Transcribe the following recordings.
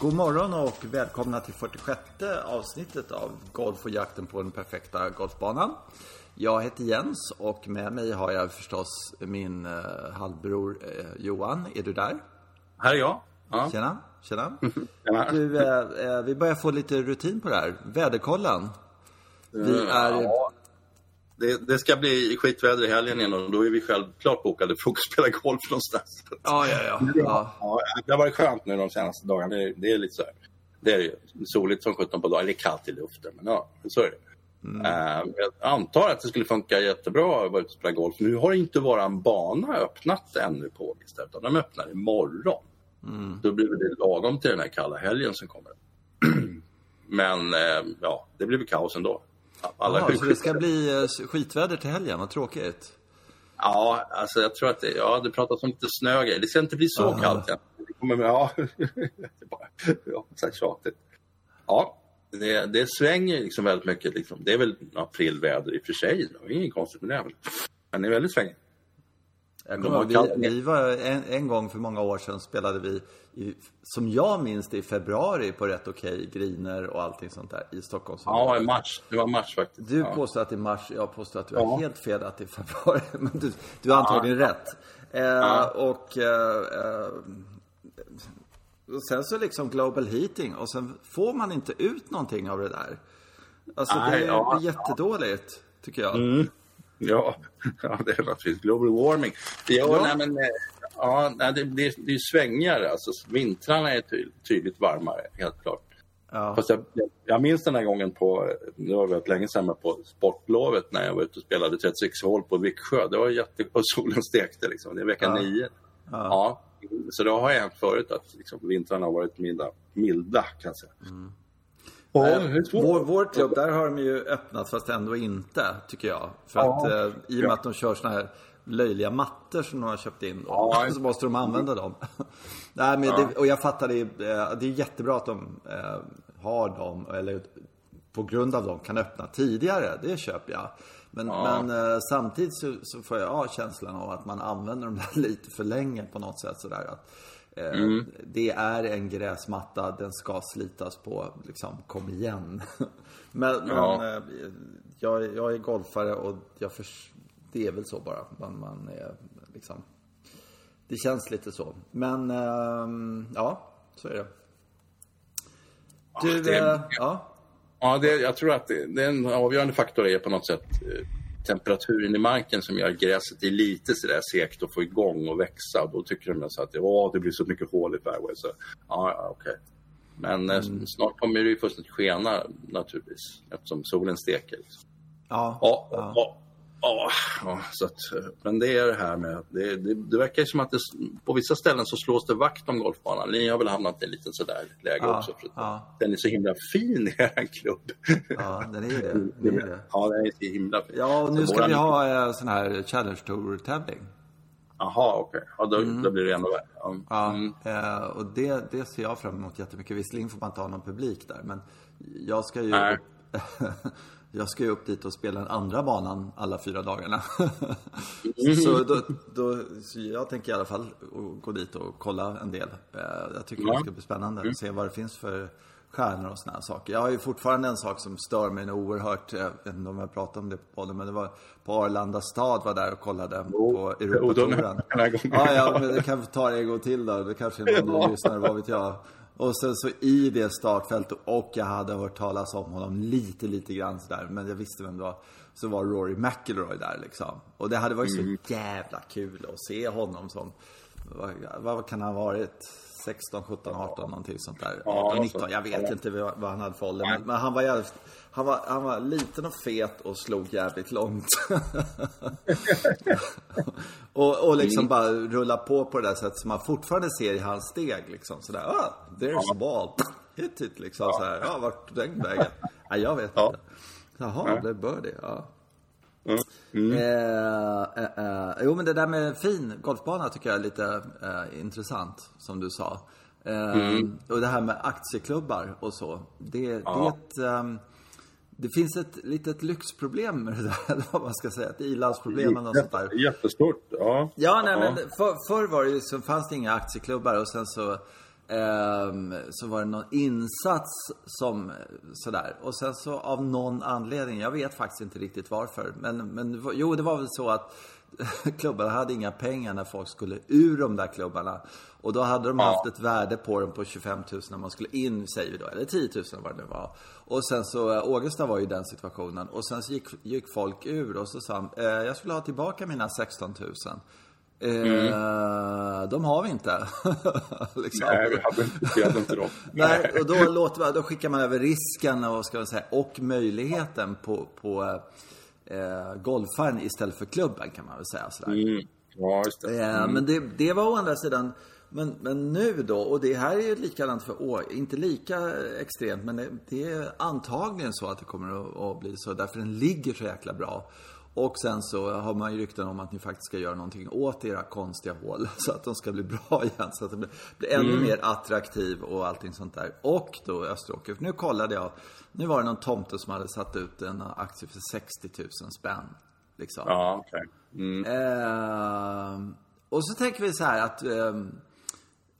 God morgon och välkomna till 46 avsnittet av Golf och jakten på den perfekta golfbanan. Jag heter Jens och med mig har jag förstås min eh, halvbror eh, Johan. Är du där? Här är jag. Ja. Tjena, tjena. Tjena. Du, eh, eh, vi börjar få lite rutin på det här. Väderkollen. Vi är... Det, det ska bli skitväder i helgen igen och då är vi självklart bokade för att spela golf någonstans. Ja, ja, ja. ja. Ja, det har varit skönt nu de senaste dagarna. Det, är- det är lite så här. Det är ju soligt som 17 på dagen. Är kallt i luften, men ja, så är det. Eh, jag antar att det skulle funka jättebra att vara ute och spela golf. Nu har inte våran bana öppnat ännu på Ågesta, utan de öppnar imorgon. Då blir det lagom till den här kalla helgen som kommer. men eh, ja, det blir väl kaos ändå. Alla Jaha, är så det ska bli eh, skitväder till helgen, vad tråkigt. Ja, alltså jag tror att det, ja, det pratas om lite snögrejer. Det ska inte bli så Aha. kallt än. Det kommer med, ja, det är bara, ja, så här tjatigt. Ja, det, det svänger liksom väldigt mycket. Liksom. Det är väl aprilväder i och för sig. Det är inget konstigt med det. Men det är väldigt svängigt. Jag kommer kallt- vi, vi var en, en gång för många år sedan spelade vi, i, som jag minns det, i februari på rätt okej griner och allting sånt där i Stockholm. Ja, en match. Det var match faktiskt. Du ja. påstår att det är mars, jag påstår att du har Ja. helt fel att det är februari. Men du, du har antagligen rätt. Eh, Och, eh, eh, och sen så liksom global heating och sen får man inte ut någonting av det där. Alltså Nej, det är ja. jättedåligt, tycker jag. Ja, ja, det är naturligtvis global warming. Ja, Ja. Nej, men, eh, ja, nej, det, det, det är ju svängigare. Alltså, vintrarna är ty, tydligt varmare, helt klart. Ja. Fast jag, jag, minns den här gången på, det var väldigt länge sedan, på sportlovet när jag var ute och spelade 36 hål på Viksjö. Det var jätte, och solen stekte liksom. Det är vecka Ja. nio. Ja. Så det har hänt förut att liksom, vintrarna har varit milda, milda kan jag säga. Ja, svårt. Vår, vår klubb, där har de ju öppnat fast ändå inte, tycker jag. För Ja. att eh, i och med att de kör såna här löjliga mattor som de har köpt in då, Ja. så måste de använda dem. Nej, men det, och jag fattar det, eh, det är jättebra att de eh, har dem, eller på grund av dem kan öppna tidigare, det köper jag. Men, Ja. men eh, samtidigt så, så får jag ha känslan av att man använder dem där lite för länge på något sätt sådär. Att, eh, Mm. Det är en gräsmatta, den ska slitas på, liksom, kom igen. men Ja. men eh, jag, jag är golfare och jag förs- det är väl så bara. Man, man är liksom, det känns lite så. Men ehm, ja, så är det. Du, det är- eh, ja. Ja, det, jag tror att det, det är en avgörande faktor är på något sätt eh, temperaturen i marken som gör gräset är lite sådär segt att få igång och växa. Då tycker de så att Åh, det blir så mycket hål i fairway. Så, ja, ja, okej. Men eh, snart kommer det ju fullständigt skena naturligtvis eftersom solen steker. Liksom. Ja, Ja, ja. Ja. Ja, så att, eh, men det är det här med, det, det, det verkar ju som att det, på vissa ställen så slås det vakt om golfbanan. Ni har väl hamnat i en liten sådär läge Ja, också? Ja. Den är så himla fin i er klubb. ja, den är ju det. Den är det. Ja, den är så himla fin. Ja, och nu Så ska vi ha en sån här Challenge Tour-tävling. Jaha, okej. Ja, då, då blir det ännu värre. Mm. Ja, Mm. eh, och det, det ser jag fram emot jättemycket. Visserligen får man inte ha någon publik där, men jag ska ju... Jag ska ju upp dit och spela den andra banan alla fyra dagarna. Mm. så, då, då, så jag tänker i alla fall gå dit och kolla en del. Eh, jag tycker Ja. Mm. det ska bli spännande att se vad det finns för stjärnor och såna här saker. Jag har ju fortfarande en sak som stör mig oerhört. Jag vet inte om jag pratade om det på podden, men det var på Arlanda stad var där och kollade på Jo, då- Europatouren. gången. Ja, ja, men det kan vi ta en gång till då. Det kanske är någon ny lyssnare, vad vet jag. Och sen så i det startfältet, och jag hade hört talas om honom lite, lite grann sådär, men jag visste vem det var. Så var Rory McIlroy där liksom. Och det hade varit så jävla kul att se honom som, vad, vad kan han ha varit? 16, 17, 18 någonting sånt där. Ja, 18, något 19, sånt. jag vet Ja. inte vad, han hade för ålder. Men, men han var jävligt, han var, han var liten och fet och slog jävligt långt. och, och liksom Mm. bara rulla på på det där sättet som man fortfarande ser i hans steg liksom. Sådär, ah, there's a ball. Hit it liksom. Så här, ja, vart tog den vägen? Ja, jag vet Ja. inte. Jaha, det bör det. Ja. Mm. Eh, eh, eh, jo, men det där med fin golfbana tycker jag är lite eh, intressant, som du sa. Eh, Mm. Och det här med aktieklubbar och så. Det, det är ett... ehm, det finns ett litet lyxproblem med det där, vad man ska säga. Ett ilandsproblem eller något sånt där. Jättestort. Ja. Ja, nej, men för, förr var det ju så fanns det inga aktieklubbar och sen så så var det någon insats som sådär. Och sen så av någon anledning, jag vet faktiskt inte riktigt varför. Men, men jo, det var väl så att klubbarna hade inga pengar när folk skulle ur de där klubbarna. Och då hade de haft ett värde på dem på 25 000 när man skulle in, säger vi då. Eller 10 000 vad det nu var. Och sen så, äh, Augusta var ju i den situationen. Och sen så gick, gick folk ur och så sa han, eh, jag skulle ha tillbaka mina 16 000. Mm. Eh, de har vi inte. liksom. Nej, vi hade, vi hade inte dem. Nej, och då, låter, då skickar man över risken och, ska man säga, och möjligheten på, på eh, golfaren istället för klubben kan man väl säga. Sådär. Mm. Ja, just det. Eh, mm. men det, det var å andra sidan men, men nu då, och det här är ju likadant för år, inte lika extremt, men det, det är antagligen så att det kommer att, att, bli så, därför den ligger så jäkla bra. Och sen så har man ju rykten om att ni faktiskt ska göra någonting åt era konstiga hål. Så att de ska bli bra igen. Så att det blir, ännu mm. mer attraktiv och allting sånt där. Och då Österåker. För nu kollade jag. Nu var det någon tomte som hade satt ut en aktie för 60 000 spänn. Liksom. Ja. Okay. Mm. Eh, och så tänker vi så här att ehm,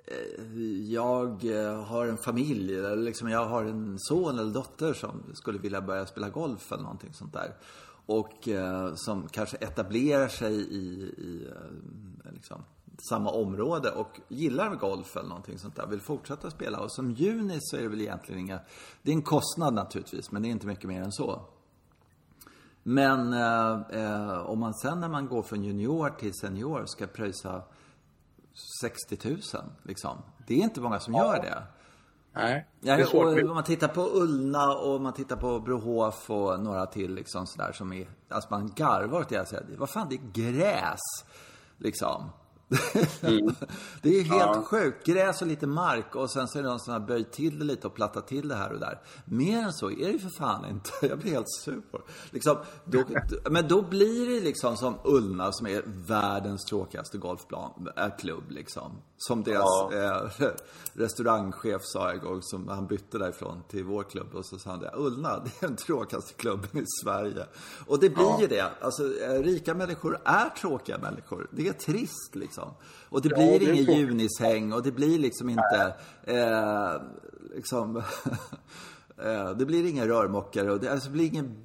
eh, jag eh, har en familj, eller liksom jag har en son eller dotter som skulle vilja börja spela golf eller någonting sånt där och eh, som kanske etablerar sig i, i eh, liksom, samma område och gillar golf eller någonting sånt där, vill fortsätta spela. Och som juni så är det väl egentligen inga... Det är en kostnad naturligtvis, men det är inte mycket mer än så. Men eh, eh om man sen när man går från junior till senior ska pröjsa 60 000, liksom. Det är inte många som gör det. Nej, svårt. Och om man tittar på Ullna och man tittar på Brohof och några till liksom sådär som är, alltså man garvar åt det. Vad fan, det är gräs. Liksom. Mm. det är helt ja. sjukt. Gräs och lite mark och sen så är det någon som har böjt till det lite och plattat till det här och där. Mer än så är det ju för fan inte. Jag blir helt super. Liksom, då, men då blir det liksom som Ullna som är världens tråkigaste golfplan, äh, klubb liksom. Som deras ja. eh, restaurangchef sa en gång, som han bytte därifrån till vår klubb. Och så sa han det, Ullna, det är den tråkigaste klubben i Sverige. Och det blir ja. ju det. Alltså, eh, rika människor är tråkiga människor. Det är trist liksom. Och det blir ja, inget junishäng och det blir liksom inte, eh, liksom, eh, det blir inga rörmokare och det, alltså, det blir ingen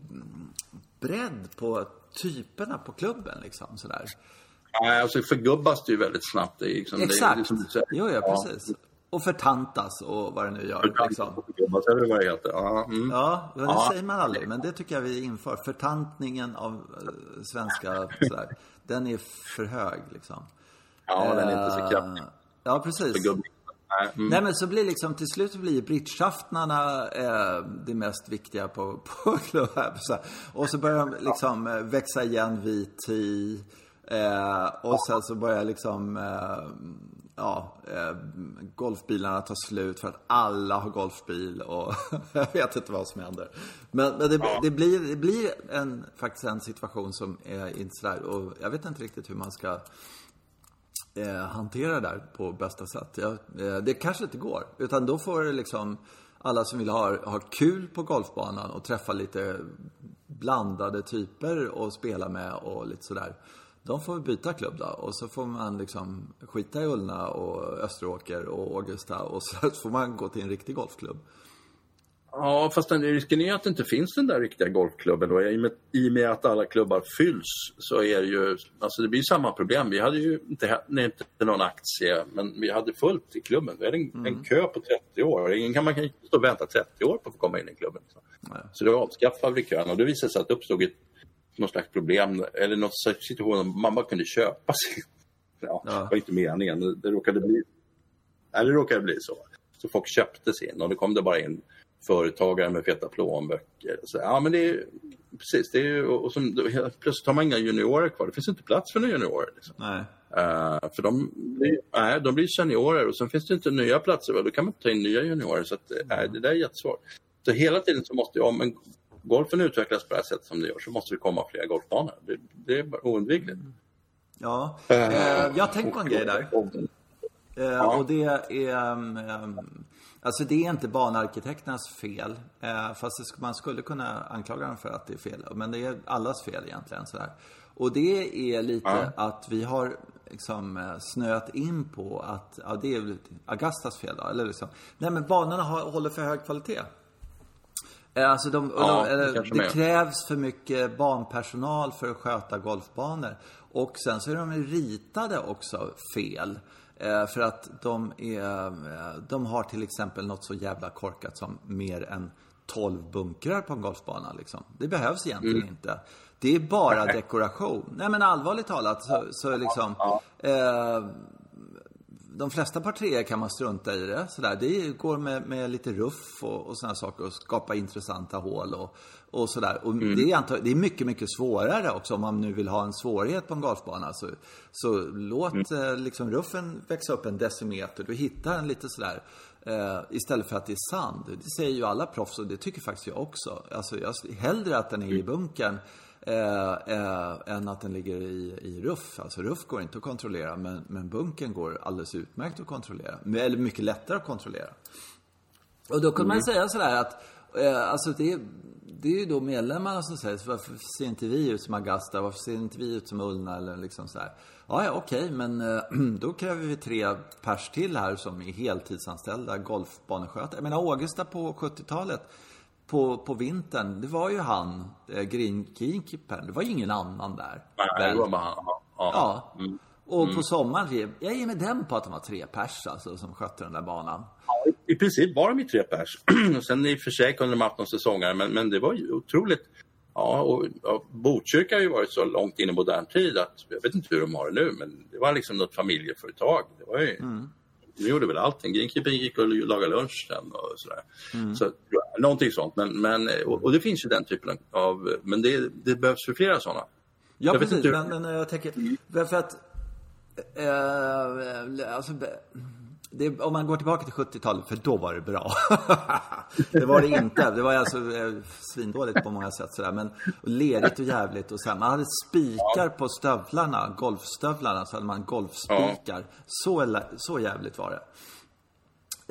bredd på typerna på klubben liksom sådär. Nej, alltså förgubbas det ju väldigt snabbt. Det liksom, Exakt. Det liksom, jo, ja, precis. Ja. Och förtantas och vad det nu gör. Förtantas liksom. och förgubbas, eller vad det heter. Ja, mm. ja det ja. säger man aldrig. Men det tycker jag vi inför. Förtantningen av uh, svenska sådär. Den är för hög liksom. Ja, den är inte så kraftig. Ja, precis. Mm. Nej, men så blir liksom till slut blir bridgeaftnarna eh, det mest viktiga på, på klubben. Och så börjar de liksom eh, växa igen vid tee. Eh, och sen så börjar liksom eh, ja, eh, golfbilarna ta slut för att alla har golfbil och jag vet inte vad som händer. Men, men det, det, blir, det blir en, faktiskt en situation som är inte sådär och jag vet inte riktigt hur man ska eh, hantera det där på bästa sätt. Jag, eh, det kanske inte går. Utan då får liksom alla som vill ha, ha kul på golfbanan och träffa lite blandade typer och spela med och lite sådär. De får byta klubb då och så får man liksom skita i Ullna och Österåker och Augusta och så får man gå till en riktig golfklubb. Ja, fast den risken är att det inte finns den där riktiga golfklubben då. I och, med, I och med att alla klubbar fylls så är det ju, alltså det blir samma problem. Vi hade ju inte, inte någon aktie, men vi hade fullt i klubben. Vi hade en, mm. en kö på 30 år. Ingen kan, man kan stå och vänta 30 år på att få komma in i klubben. Så, så då avskaffade vi kön och det visade sig att det uppstod ett något slags problem eller något situation man bara kunde köpa sig. Ja, ja. Det var inte meningen. Det råkade bli, eller det råkade bli så. Så folk köpte sig in och då kom det bara in företagare med feta plånböcker. Så, ja, men det är precis. Det är, och som, plötsligt har man inga juniorer kvar. Det finns inte plats för några juniorer. Liksom. Nej. Uh, för de blir, nej, de blir seniorer och sen finns det inte nya platser. Då kan man inte ta in nya juniorer. Så att, nej, det där är jättesvårt. Så hela tiden så måste jag, om en, golfen utvecklas på det här sättet som det gör så måste det komma fler golfbanor. Det, det är oundvikligt. Ja, uh, jag har tänkt på en grej där. Uh, ja. Och det är... Um, Alltså det är inte banarkitekternas fel. Eh, fast man skulle kunna anklaga dem för att det är fel. Men det är allas fel egentligen. Sådär. Och det är lite ja. att vi har liksom eh, snöat in på att, ja det är Augustas fel då. Eller liksom, nej men banorna har, håller för hög kvalitet. Eh, alltså de, ja, de, det, det krävs för mycket banpersonal för att sköta golfbanor. Och sen så är de ritade också fel. Eh, för att de, är, eh, de har till exempel något så jävla korkat som mer än 12 bunkrar på en golfbana. Liksom. Det behövs egentligen mm. inte. Det är bara dekoration. Nej men allvarligt talat så, så liksom... Eh, de flesta par kan man strunta i det. Sådär. Det går med, med lite ruff och, och sådana saker och skapa intressanta hål och, och sådär. Och mm. det, är antag- det är mycket, mycket svårare också om man nu vill ha en svårighet på en golfbana. Så, så låt mm. eh, liksom ruffen växa upp en decimeter. Du hittar en lite sådär eh, istället för att det är sand. Det säger ju alla proffs och det tycker faktiskt jag också. Alltså jag hellre att den är i mm. bunkern eh, eh, än att den ligger i, i ruff. Alltså ruff går inte att kontrollera men, men bunkern går alldeles utmärkt att kontrollera. Eller mycket lättare att kontrollera. Och då kunde mm. man säga sådär att alltså det, det är ju då medlemmarna som säger varför ser inte vi ut som Agasta? Varför ser inte vi ut som Ullna? Eller liksom så här. Ja, ja, okej, men eh, då kräver vi tre pers till här som är heltidsanställda golfbaneskötare. Jag menar, Ågesta på 70-talet på, på vintern, det var ju han, eh, Green Greenkeeper. Det var ju ingen annan där. Nej, det var bara han. Ja. ja. Mm. Och mm. på sommaren, jag ger mig den på att de var tre pers alltså, som skötte den där banan. I princip var de ju tre pers. Sen i och för sig kunde de haft någon säsongare, men, men det var ju otroligt. Ja, och, och Botkyrka har ju varit så långt in i modern tid att jag vet inte hur de har det nu, men det var liksom något familjeföretag. Det var ju, mm. De gjorde väl allting. Greenkeeper gick och lagade lunch sen och sådär. Mm. Så, någonting sånt. Men, men, och, och, det finns ju den typen av, men det, det behövs för flera sådana. Ja, jag precis. Men, men jag tänker, för att, eh, alltså, det, om man går tillbaka till 70-talet, för då var det bra. det var det inte. Det var alltså eh, svindåligt på många sätt sådär. Men lerigt och jävligt och så här. Man hade spikar på stövlarna, golfstövlarna, så hade man golfspikar. Så, så jävligt var det.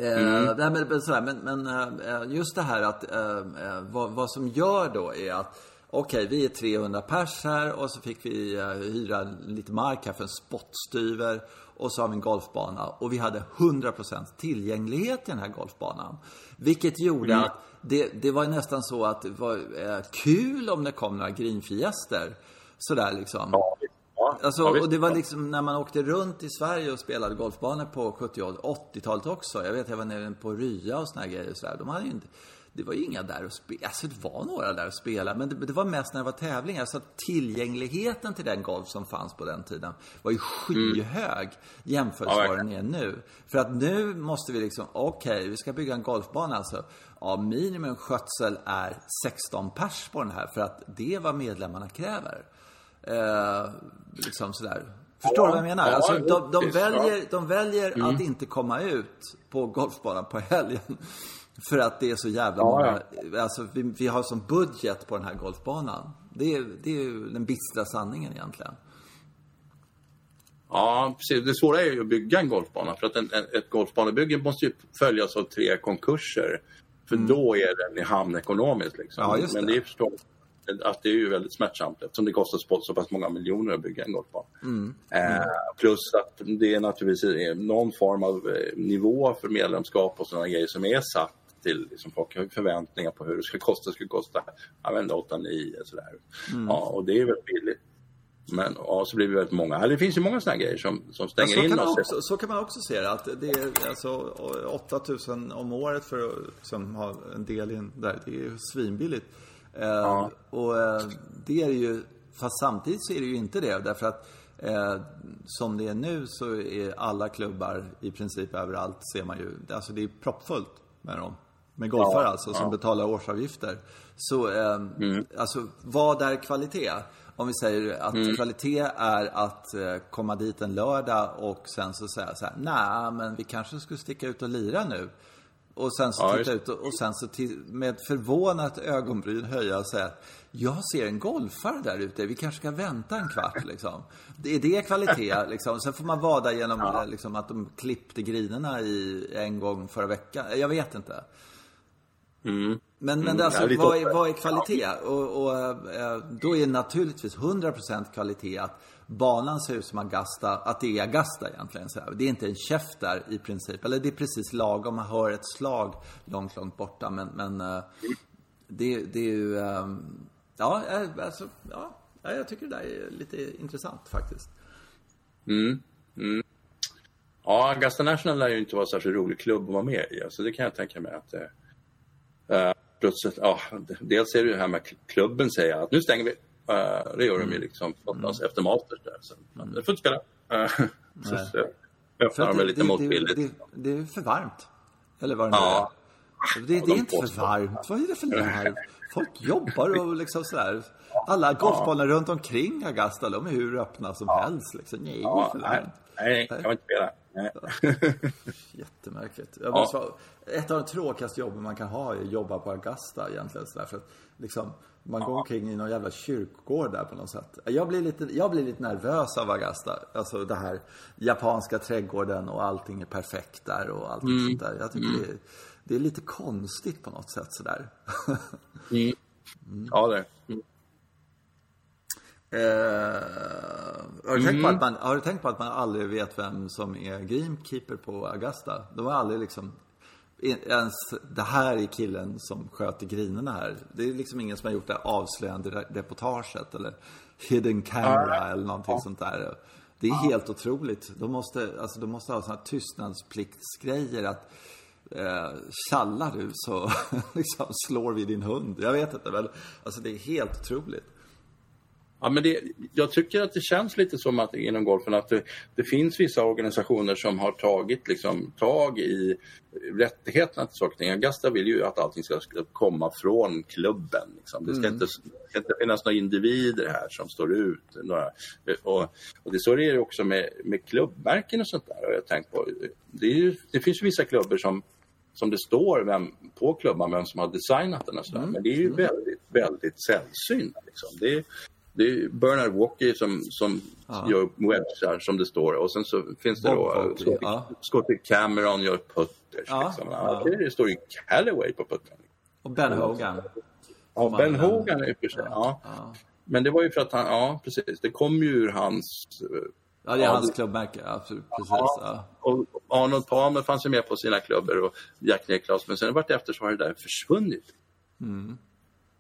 Eh, mm. Eh, men, sådär, men, men eh, just det här att eh, vad, vad som gör då är att Okej, vi är 300 pers här och så fick vi hyra lite mark här för en spottstyver och så har vi en golfbana. Och vi hade 100% tillgänglighet i den här golfbanan. Vilket gjorde mm. att det, det var nästan så att det var eh, kul om det kom några greenfiester. Sådär liksom. Ja. Alltså, och det var liksom när man åkte runt i Sverige och spelade golfbanor på 70 och 80-talet också. Jag vet, jag var nere på Rya och såna grejer. Så där. De hade ju inte, det var ju inga där och spela. Alltså det var några där och spela. Men det, det, var mest när det var tävlingar. Så att tillgängligheten till den golf som fanns på den tiden var ju skyhög mm. jämfört med vad den är nu. För att nu måste vi liksom, okej, okay, vi ska bygga en golfbana alltså. Ja, minimum skötsel är 16 pers på den här. För att det är vad medlemmarna kräver. Eh, liksom sådär. Förstår du vad jag menar? Alltså, de, de väljer, de väljer mm. att inte komma ut på golfbanan på helgen. För att det är så jävla ja, många. Ja. Alltså, vi, vi, har som budget på den här golfbanan. Det är, det är ju den bistra sanningen egentligen. Ja, precis. Det svåra är ju att bygga en golfbana. För att en, en, ett golfbanebygge måste ju följas av tre konkurser. För mm. då är den i hamn ekonomiskt. Liksom. Ja, just det. Men det är förstås att det är ju väldigt smärtsamt eftersom det kostar så pass många miljoner att bygga en golfbana. Mm. Mm. Eh, plus att det är naturligtvis någon form av eh, nivå för medlemskap och sådana grejer som är satt till liksom, folk har förväntningar på hur det ska kosta. Det ska kosta jag vet inte, 8, 9 sådär. Mm. Ja, och det är väldigt billigt. Men ja, så blir vi väldigt många. Det finns ju många sådana grejer som, som stänger ja, in oss. Också, så kan man också se det. Att det är alltså 8000 om året för att liksom, ha en del in där. Det är ju svinbilligt. Eh, ja. och eh, det är ju, fast samtidigt så är det ju inte det. Därför att eh, som det är nu så är alla klubbar i princip överallt ser man ju, alltså det är proppfullt med dem. Med golfare ja, alltså, som ja. betalar årsavgifter. Så, eh, mm. alltså, vad är kvalitet? Om vi säger att mm. kvalitet är att eh, komma dit en lördag och sen så säga så här, nej men vi kanske skulle sticka ut och lira nu. Och sen så Ja, titta just ut och, och sen så till, med förvånat ögonbryn höja och säga att jag ser en golfare där ute, vi kanske ska vänta en kvart liksom. Det är det kvalitet liksom. Sen får man vada genom liksom, att de klippte grinerna i en gång förra veckan. Jag vet inte. Men, men det är alltså, vad, är, vad är kvalitet? Och, och eh, då är naturligtvis 100% kvalitet att banan ser ut som Augusta, att det är Augusta egentligen. Så. Det är inte en käft där i princip. Eller det är precis lagom, man hör ett slag långt, långt borta. Men, men eh, det, det är ju, eh, ja, eh, alltså, ja, ja, jag tycker det där är lite intressant faktiskt. Ja, Augusta National lär ju inte vara en särskilt rolig klubb att vara med i. Alltså, det kan jag tänka mig att det... Uh, plötsligt, ja, dels är det ju det här med klubben säger att nu stänger vi. Eh, det gör de ju liksom oftast efter Masters där. Så, mm. Det får inte spela. Uh, så, så För öppnar de väl lite det, motvilligt. det, det, det är för varmt. Eller vad det nu Ja. är. Det, det de är inte för påstår. varmt. Vad är det för larv? Folk jobbar och liksom sådär. Alla golfbanor runt omkring Augusta, de är hur öppna som helst. Liksom. Nej, det Ja, för nej, varmt. nej, kan man inte spela. Nej. Jättemärkligt. Jag måste vara, ett av de tråkigaste jobben man kan ha är att jobba på Augusta egentligen. Sådär, för att, liksom, man går omkring i någon jävla kyrkogård där på något sätt. Jag blir lite, jag blir lite nervös av Augusta. Alltså det här japanska trädgården och allting är perfekt där och allting sånt där. Jag tycker det, är, det är lite konstigt på något sätt sådär. Ja, det. Mm. Eh, har, du tänkt på att man, har du tänkt på att man aldrig vet vem som är greenkeeper på Augusta? De har aldrig liksom ens det här är killen som sköter grinerna här. Det är liksom ingen som har gjort det avslöjande re- reportaget eller hidden camera eller någonting sånt där. Det är helt otroligt. De måste, alltså, de måste ha såna här tystnadspliktsgrejer att eh, tjallar du så liksom slår vi din hund. Jag vet inte, men alltså det är helt otroligt. Ja, men det, jag tycker att det känns lite som att inom golfen att det, det finns vissa organisationer som har tagit liksom, tag i rättigheterna till saker och. Augusta vill ju att allting ska, ska komma från klubben. Liksom. Det ska, inte, det ska inte finnas några individer här som står ut. Några, och, och det så är det också med, med klubbmärken och sånt där. har jag tänkt på. Det, ju, det finns ju vissa klubbar som som det står vem, på klubban vem som har designat den och sådär. Men det är ju väldigt, väldigt sällsynt. Liksom. Det, det är Bernard Walker som, som gör wedgar som det står och sen så finns det Bob då Walker, Scotty, ja. Cameron gör putters. Ja, liksom. ja. Okej, det står ju Callaway på puttern. Och Ben Hogan. Ja, Ben Hogan är ju för sig, ja. Ja. Men det var ju för att han, ja precis, det kom ju ur hans eh, Ja, det är Ja, hans klubbmärke. Absolut, precis. Ja, Ja. och Arnold Palmer fanns ju med på sina klubbor och Jack Nicklaus. Men sen vart efter så har det där försvunnit.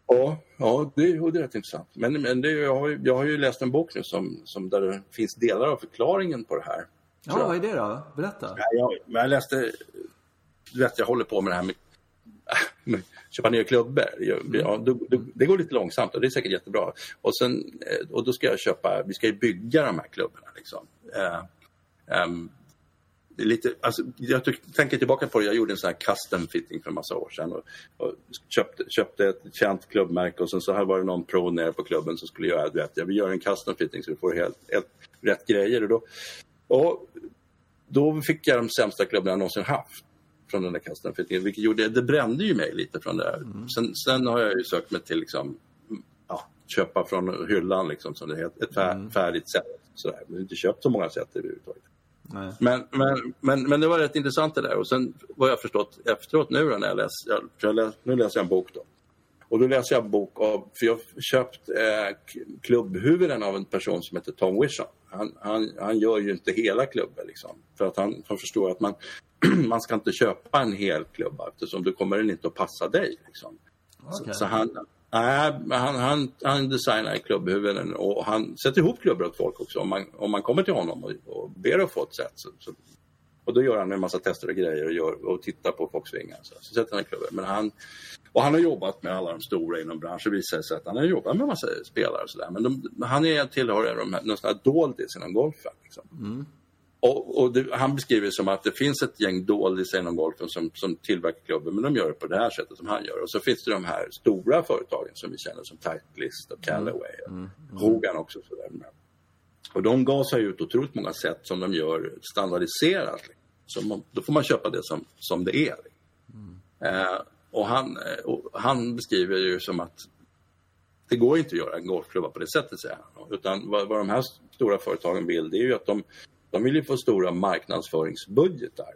Ja, ja det, och det är rätt intressant. Men, men det, jag, har, ju- jag har ju läst en bok nu som, som där det finns delar av förklaringen på det här. ja, vad är det då? Berätta. Ja, jag, men jag läste, du vet jag håller på med det här med, med köpa nya klubbor. Jag, ja, det, det, går lite långsamt och det är säkert jättebra. Och, sen, eh, och då ska jag köpa, vi ska ju bygga de här klubborna. Liksom. Det är lite, alltså, jag tänker tillbaka på det, jag gjorde en sån här custom fitting för en massa år sedan. Och, och köpte, köpte ett känt klubbmärke och sen så här var det någon pro nere på klubben som skulle göra, du vet, jag vill göra en custom fitting så du får helt, helt rätt grejer. Och då, och då fick jag de sämsta klubborna jag någonsin haft från den där custom fittingen. Vilket gjorde, det brände ju mig lite från det där. Sen, sen har jag ju sökt mig till liksom, ja, köpa från hyllan liksom, som det heter, ett fär, färdigt set. Sådär. Har inte köpt så många set överhuvudtaget. Nej. Men, men, men, men det var rätt intressant det där. Och sen vad jag förstått efteråt nu då, när jag läser, jag, jag läs, nu läser jag en bok då. Och då läser jag en bok av, för jag har köpt eh, klubbhuvuden av en person som heter Tom Wishon. Han, han, han gör ju inte hela klubben liksom. För att han, han förstår att man, man ska inte köpa en hel klubba eftersom då kommer den inte att passa dig. Liksom. Okej. Så, så han, han, han, han designar klubbhuvuden och han sätter ihop klubbor åt folk också. Om man, om man kommer till honom och, och ber att få ett set. Så, så, och då gör han en massa tester och grejer och, gör, och tittar på folks vingar. Så, så sätter han klubbor. Men han, och han har jobbat med alla de stora inom branschen. visar sig att han har jobbat med massa spelare och sådär. Men de, han är tillhör de här, någon sån här doldis inom golfen. Liksom. Mm. Och, och det, han beskriver det som att det finns ett gäng doldisar inom golfen som, som tillverkar klubben, men de gör det på det här sättet som han gör. Och så finns det de här stora företagen som vi känner som Titleist och Callaway och Hogan också. Sådär. Och de gasar ut otroligt många sätt som de gör standardiserat. Så man, då får man köpa det som, som det är. Eh, och, han, eh, och han beskriver ju som att det går inte att göra en golfklubba på det sättet, säger han. Utan vad, vad de här stora företagen vill, det är ju att de, de vill ju få stora marknadsföringsbudgetar.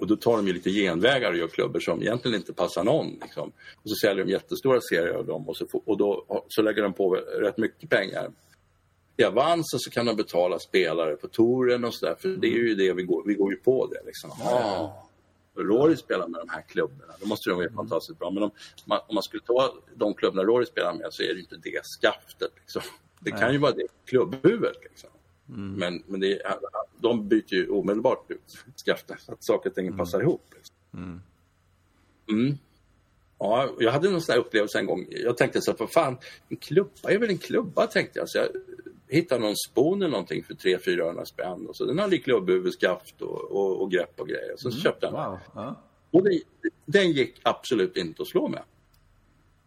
Och då tar de ju lite genvägar och gör klubbor som egentligen inte passar någon. Liksom. Och så säljer de jättestora serier av dem och, så, får, och då så lägger de på rätt mycket pengar. I avansen så kan de betala spelare på touren och sådär, för det är ju det vi går, vi går ju på det. Liksom. Ah, Rory spelar med de här klubborna, då måste de vara mm. fantastiskt bra. Men om man, om man skulle ta de klubborna Rory spelar med så är det inte det skaftet. Liksom. Det kan ju vara det klubbhuvudet. Liksom. Mm. Men, men det, de byter ju omedelbart ut skaftet så att saker och ting mm. passar ihop. Mm. mm. Ja, jag hade någon sån upplevelse en gång. Jag tänkte så för fan, en klubba är väl en klubba, tänkte jag. Så jag hittade någon spon eller någonting för 300-400 spänn. Och så den hade klubbhuvud, skaft och, och, och, grepp och grejer. Så, mm. köpte jag den. Wow. Ja. Och det, den gick absolut inte att slå med.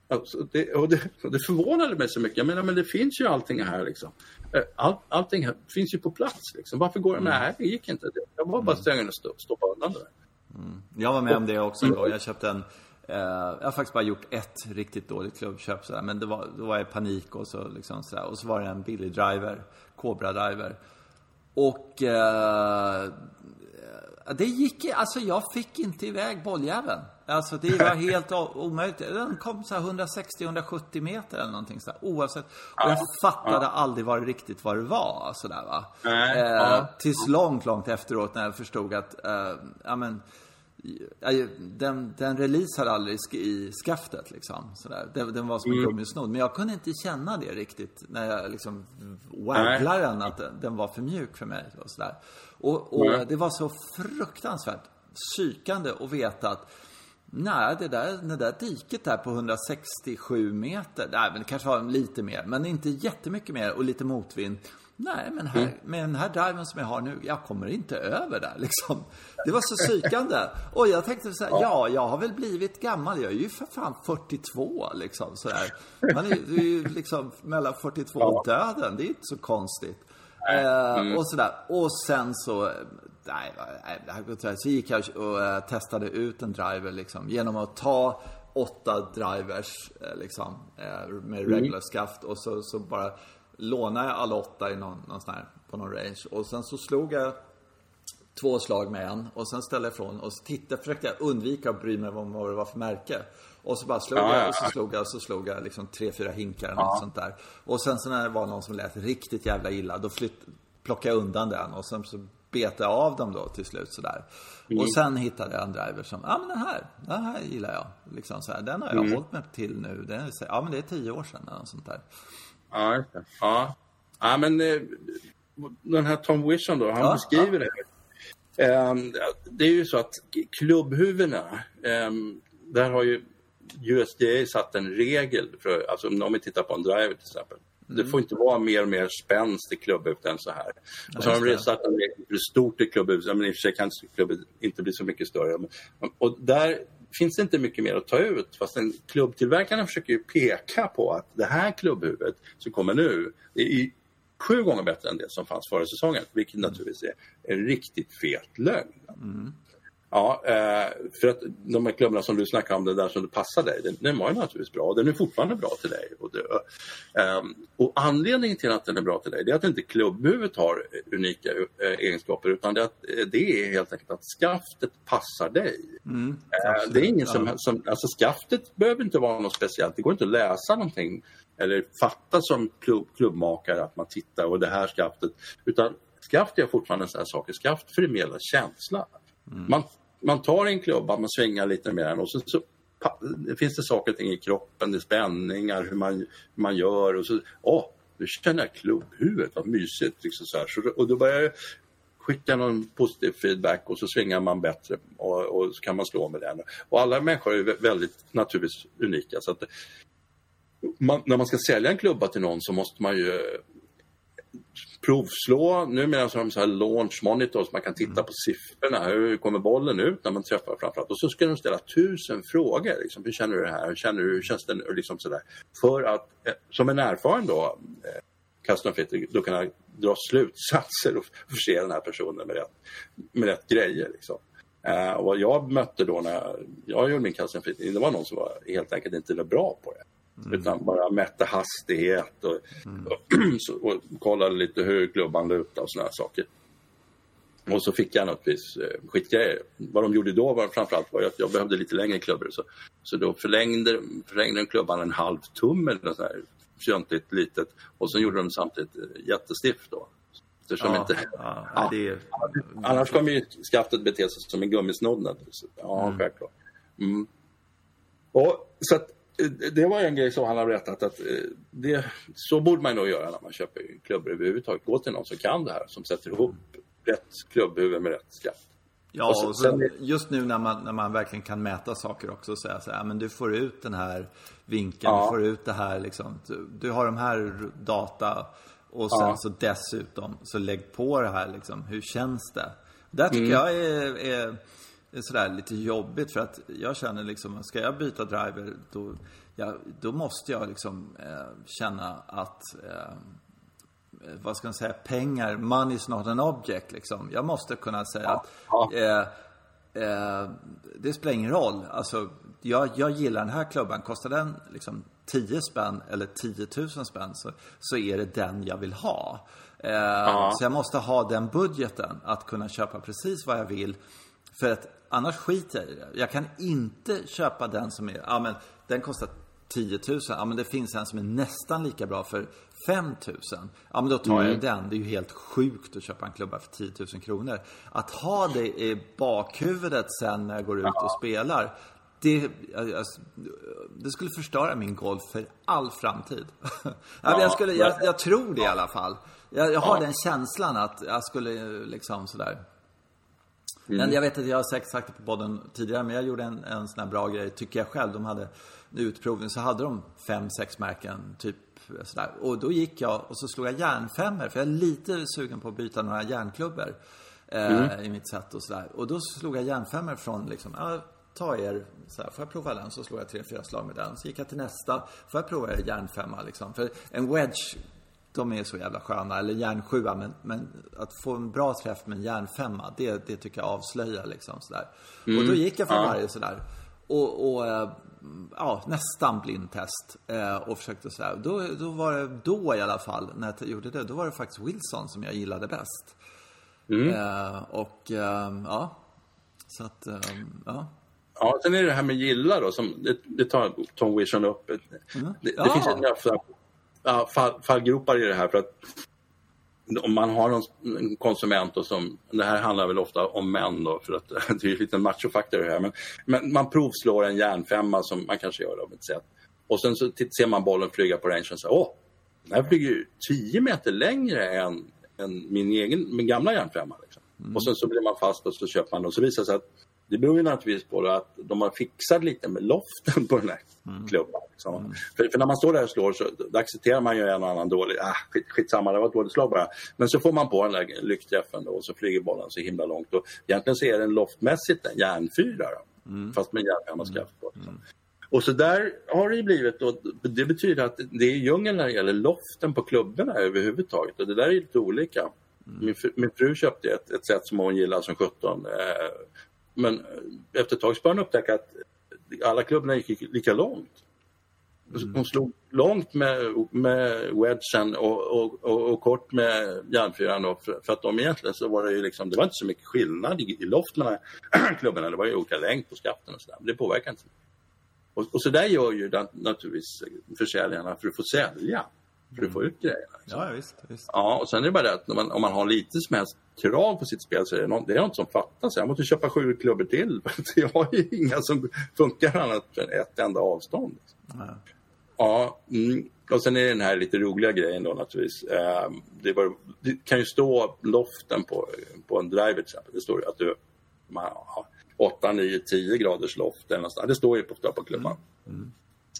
Alltså, det, och det, och det förvånade mig så mycket. Jag menar, men det finns ju allting här liksom. Eh, all, allting finns ju på plats liksom. Varför går det? Mm. Nej, det gick inte. Jag var bara mm. tvungen att stoppa undan det där. Mm. Jag var med om det också en gång. Jag köpte en eh, jag har faktiskt bara gjort ett riktigt dåligt klubbköp sådär, men det var, då var jag i panik och så liksom sådär. Och så var det en billig driver, Cobra driver. Och eh, det gick alltså jag fick inte iväg bolljäveln. Alltså det var helt omöjligt. Den kom så 160-170 meter eller någonting så oavsett. Och jag fattade ja. aldrig vad riktigt vad det var sådär va. Nej, eh, ja. Tills långt, långt efteråt när jag förstod att, eh, ja men den, den release hade aldrig i skaftet liksom. Sådär. Den, den var som en mm. gummisnodd. Men jag kunde inte känna det riktigt när jag liksom wagglar den, att den, den, var för mjuk för mig. Och, sådär. och, och det var så fruktansvärt psykande att veta att Nej, det där, det där diket där på 167 meter, nej men det kanske var lite mer, men inte jättemycket mer och lite motvind. Nej, men här, mm. med den här driven som jag har nu, jag kommer inte över där liksom. Det var så psykande. Och jag tänkte så här, ja. ja, jag har väl blivit gammal. Jag är ju för fan 42 liksom sådär. Man är, är ju liksom mellan 42 och döden. Det är inte så konstigt. Eh, mm. och sådär. Och sen så, nej, nej, så gick jag och eh, testade ut en driver liksom genom att ta åtta drivers eh, liksom med mm. regular skaft och så, så bara lånade jag alla åtta i någon, någon sån här, på någon range. Och sen så slog jag två slag med en och sen ställde jag ifrån och så tittade, försökte jag undvika att bry mig om vad det var för märke. Och så bara slog ja, jag och så slog jag och så slog jag liksom tre, fyra hinkar eller ja. något sånt där. Och sen så när det var någon som lät riktigt jävla illa, då flytt, plockade jag undan den och sen så jag av dem då till slut sådär. Mm. Och sen hittade jag en driver som, ja men den här, den här gillar jag. Liksom så här, den har jag mm. hållit mig till nu. Den är, ja men det är tio år sedan eller något sånt där. Ja. Ja. ja, men eh, den här Tom Wishon då, han ja, beskriver ja. det. Um, det är ju så att klubbhuvudena, um, där har ju USDA satt en regel, för, alltså om vi tittar på en driver till exempel. Mm. Det får inte vara mer och mer spänst i klubbhuvudet än så här. Ja, och så har de satt hur stort är klubbhuvudet, men i och för sig kan klubbet inte bli så mycket större. Och där finns det inte mycket mer att ta ut. Fast en klubbtillverkarna försöker ju peka på att det här klubbhuvudet som kommer nu är sju gånger bättre än det som fanns förra säsongen. Vilket naturligtvis är en riktigt fet lögn. Mm. Ja, eh, för att de här klubbarna som du snackar om, det där som passar dig, den, den var ju naturligtvis bra. Den är fortfarande bra till dig. Och, det, um, och anledningen till att den är bra till dig, det är att inte klubbhuvudet har unika uh, egenskaper, utan det, att, det är helt enkelt att skaftet passar dig. Mm, det är ingen som, som, alltså skaftet behöver inte vara något speciellt. Det går inte att läsa någonting eller fatta som klubb, klubbmakare att man tittar och det här skaftet, utan skaft är fortfarande en sån här sak. Skaft förmedlar känsla. Mm. Man, man tar en klubba, man svingar lite med den och så, så finns det saker och ting i kroppen, det är spänningar, hur man, hur man gör och så, åh, nu känner jag klubbhuvudet, vad mysigt. Liksom så, här. så Och då börjar jag skicka någon positiv feedback och så svingar man bättre och, och, så kan man slå med den. Och alla människor är väldigt naturligtvis unika. Så att man, när man ska sälja en klubba till någon så måste man ju provslå. Numera så har de så här launch monitor så man kan titta på siffrorna. Hur kommer bollen ut när man träffar framförallt? Och så ska de ställa tusen frågor. Liksom, hur känner du det här? Hur känner du? Hur känns det? Liksom sådär. För att eh, som en erfaren då eh, custom fitter då kunna dra slutsatser och förse den här personen med rätt, med rätt grejer. Liksom. Eh, och vad jag mötte då när jag, gjorde min kassenfritid, det var någon som var helt enkelt inte var bra på det. Mm. Utan bara mätte hastighet och, mm. och, och, kollade lite hur klubban lutade och sådana saker. Och så fick jag naturligtvis eh, skitgrejer. Vad de gjorde då var framförallt var att jag behövde lite längre klubbor. Så, så då förlängde, förlängde klubban en halv tum eller så här fjöntigt litet. Och så gjorde de samtidigt eh, jättestift då. Eftersom ja, inte... Ja, ja. Är... Annars kommer ju skaftet bete sig som en gummisnodd. Ja, mm. självklart. Mm. Och, så att, det var en grej som han har berättat att det, så borde man nog göra när man köper klubbor överhuvudtaget. Gå till någon som kan det här, som sätter ihop rätt klubbhuvud med rätt skaft. Ja, och, så, och sen, just nu när man, när man verkligen kan mäta saker också och säga så här, men du får ut den här vinkeln, ja. du får ut det här liksom. Du, du har de här data och sen ja. så dessutom så lägg på det här liksom. Hur känns det? Det tycker mm. jag är, är sådär lite jobbigt för att jag känner liksom, ska jag byta driver då, ja, då måste jag liksom eh, känna att eh, vad ska man säga, pengar, money is not an object liksom. Jag måste kunna säga att eh, eh, det spelar ingen roll. Alltså, jag, jag gillar den här klubban. Kostar den liksom 10 spänn eller 10 000 spänn så, så är det den jag vill ha. Eh, så jag måste ha den budgeten att kunna köpa precis vad jag vill. För att annars skiter jag i det. Jag kan inte köpa den som är, ja men den kostar 10 000. Ja men det finns en som är nästan lika bra för 5000. Ja, men då tar mm. jag den. Det är ju helt sjukt att köpa en klubba för 10 000 kronor. Att ha det i bakhuvudet sen när jag går ut och spelar. Det, alltså, det skulle förstöra min golf för all framtid. ja, jag, skulle, jag, jag, tror det i alla fall. Jag, jag har den känslan att jag skulle liksom sådär. Mm. Men jag vet att jag har säkert sagt det på podden tidigare, men jag gjorde en, en sån här bra grej, tycker jag själv. De hade utprovning, så hade de fem, sex märken, typ sådär. Och då gick jag och så slog jag järnfemmor, för jag är lite sugen på att byta några järnklubbor eh, mm. i mitt sätt och sådär. Och då slog jag järnfemmor från liksom, ja, ta er, så här, får jag prova den? Så slog jag tre, fyra slag med den. Så gick jag till nästa, får jag prova er järnfemma liksom? För en wedge, de är så jävla sköna, eller järnsjua, men, men att få en bra träff med en järnfemma, det, det tycker jag avslöjar liksom sådär. Mm. Och då gick jag för varje sådär. Och, och eh, ja, nästan blindtest eh, och försökte sådär. Då, då var det, då i alla fall, när jag gjorde det, då var det faktiskt Wilson som jag gillade bäst. Mm. Eh, och eh, ja, så att, eh, ja. Ja, sen är det det här med gilla då, som det, det tar Tom Wilson upp. Mm. Det, det finns en ja, fall, fallgropar i det här för att om man har en konsument och som, det här handlar väl ofta om män då för att det är lite machofaktor det här, men, men man provslår en järnfemma som man kanske gör av ett sätt och sen så ser man bollen flyga på rangen och säger åh, den här flyger ju 10 meter längre än, än min egen, min gamla järnfemma. Liksom. Mm. Och sen så blir man fast och så köper man och så visar det sig att det beror ju naturligtvis på att de har fixat lite med loften på den här mm. klubban. Liksom. Mm. För, för, när man står där och slår så accepterar man ju en och annan dålig, ah, skit, skitsamma det var ett dåligt slag bara. Men så får man på den där lyckträffen då och så flyger bollen så himla långt. Och egentligen så är den loftmässigt en järnfyra mm. fast med järnfemmaskaft på. Liksom. Mm. Och så där har det blivit och det betyder att det är djungel när det gäller loften på klubborna överhuvudtaget och det där är lite olika. Mm. Min, fru, min fru köpte ett, ett sätt som hon gillar som 17 eh, men efter ett tag så började hon upptäcka att alla klubborna gick lika långt. Mm. Hon slog långt med, med wedgen och, och, och, och kort med järnfyran. För, för, att de egentligen så var det ju liksom, det var inte så mycket skillnad i, i loft mellan klubborna. Det var ju olika längd på skaften och sådär. Men det påverkar inte. Och, och så där gör ju naturligtvis försäljarna för att få sälja för att få ut grejerna. Liksom. Ja, visst, visst. Ja, och sen är det bara det att man, om man har lite som helst krav på sitt spel så är det något, det är något som fattas. Jag måste köpa sju klubbor till. jag har ju inga som funkar annat än ett enda avstånd. Liksom. Ja, ja mm. och sen är det den här lite roliga grejen då naturligtvis. Eh, det, var, det, kan ju stå loften på, på en driver till exempel. Det står ju att du man har 8, 9, 10 graders loft. Eller någonstans. Det står ju på, på klubban. Mm. Mm.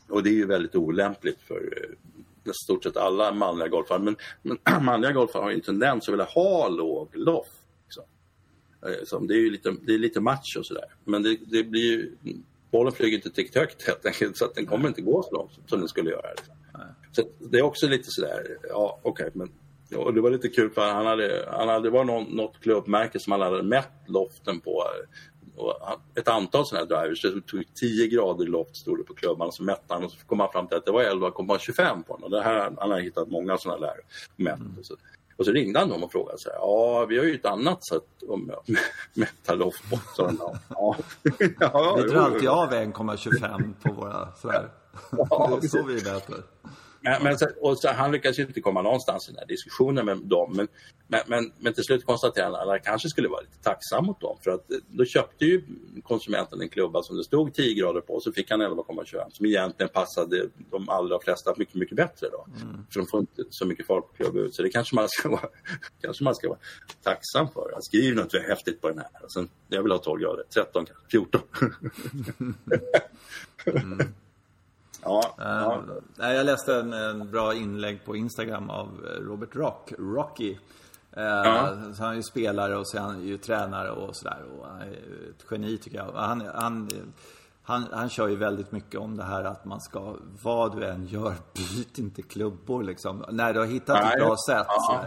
Och det är ju väldigt olämpligt för stort sett alla manliga golfare. Men, men manliga golfare har ju en tendens att vilja ha låg loft. Liksom. Så det är ju lite, det är lite macho sådär. Men det, det blir ju, bollen flyger inte tillräckligt högt helt enkelt så att den kommer inte gå så långt som den skulle göra. Liksom. Så det är också lite sådär, ja okej okay, men och det var lite kul för han hade, han hade, det var någon, något klubbmärke som han hade mätt loften på och ett antal sådana här drivers. Det tog 10 grader i loft stod det på klubban och så mätte han och så kom han fram till att det var 11,25 på den. Och det här, han har hittat många sådana där mätt. Mm. Och, så, ringde han dem och frågade så här, ja vi har ju ett annat sätt att mäta loft på. Så, ja. ja, vi drar alltid av 1,25 på våra sådär. Ja, det är så vi mäter. Men, men och så, han lyckades inte komma någonstans i den här diskussionen med dem. Men, men, men, men till slut konstaterade han att han kanske skulle vara lite tacksam mot dem. För att eh, då köpte ju konsumenten en klubba som det stod 10 grader på så fick han 11,21 som egentligen passade de allra flesta mycket, mycket bättre. Då. Mm. För de får inte så mycket fart på klubbhuvudet. Så det kanske man ska vara, kanske man ska vara tacksam för. Han skriver något häftigt på den här. Och sen, jag vill ha 12 grader, 13 kanske, 14. mm. Ja, ja. Uh, jag läste en, en, bra inlägg på Instagram av eh, Robert Rock, Rocky. Uh, ja. Så han är ju spelare och så är han ju tränare och sådär. Och han är ett geni tycker jag. Han, han, han, han kör ju väldigt mycket om det här att man ska, vad du än gör, byt inte klubbor liksom. När du har hittat Nej. ett bra sätt. Ja.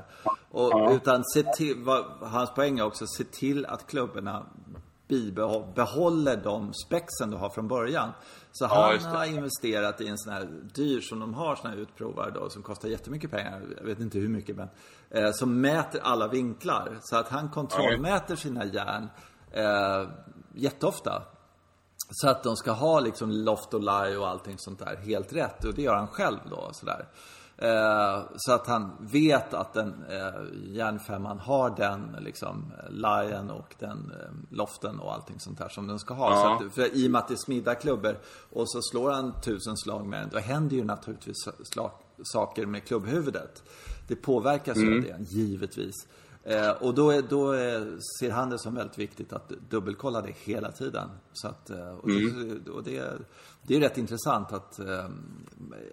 Och, Utan se till, vad, hans poäng är också, se till att klubborna bibehåller de spexen du har från början. Så ja, han har investerat i en sån här dyr som de har, sån här utprovare då, som kostar jättemycket pengar. Jag vet inte hur mycket men. Eh, som mäter alla vinklar. Så att han kontrollmäter sina järn eh, jätteofta. Så att de ska ha liksom loft och lie och allting sånt där helt rätt. Och det gör han själv då sådär. Eh, så att han vet att den eh, järnfemman har den liksom lien och den eh, loften och allting sånt där som den ska ha. Ja. Så att, för i och med att det är smidda klubbor och så slår han tusen slag med den, då händer ju naturligtvis slag, saker med klubbhuvudet. Det påverkas mm. av det, givetvis. Eh, och då, är, då är, ser han det som väldigt viktigt att dubbelkolla det hela tiden. Så att, eh, och, mm. det, och det, det är rätt intressant att, eh,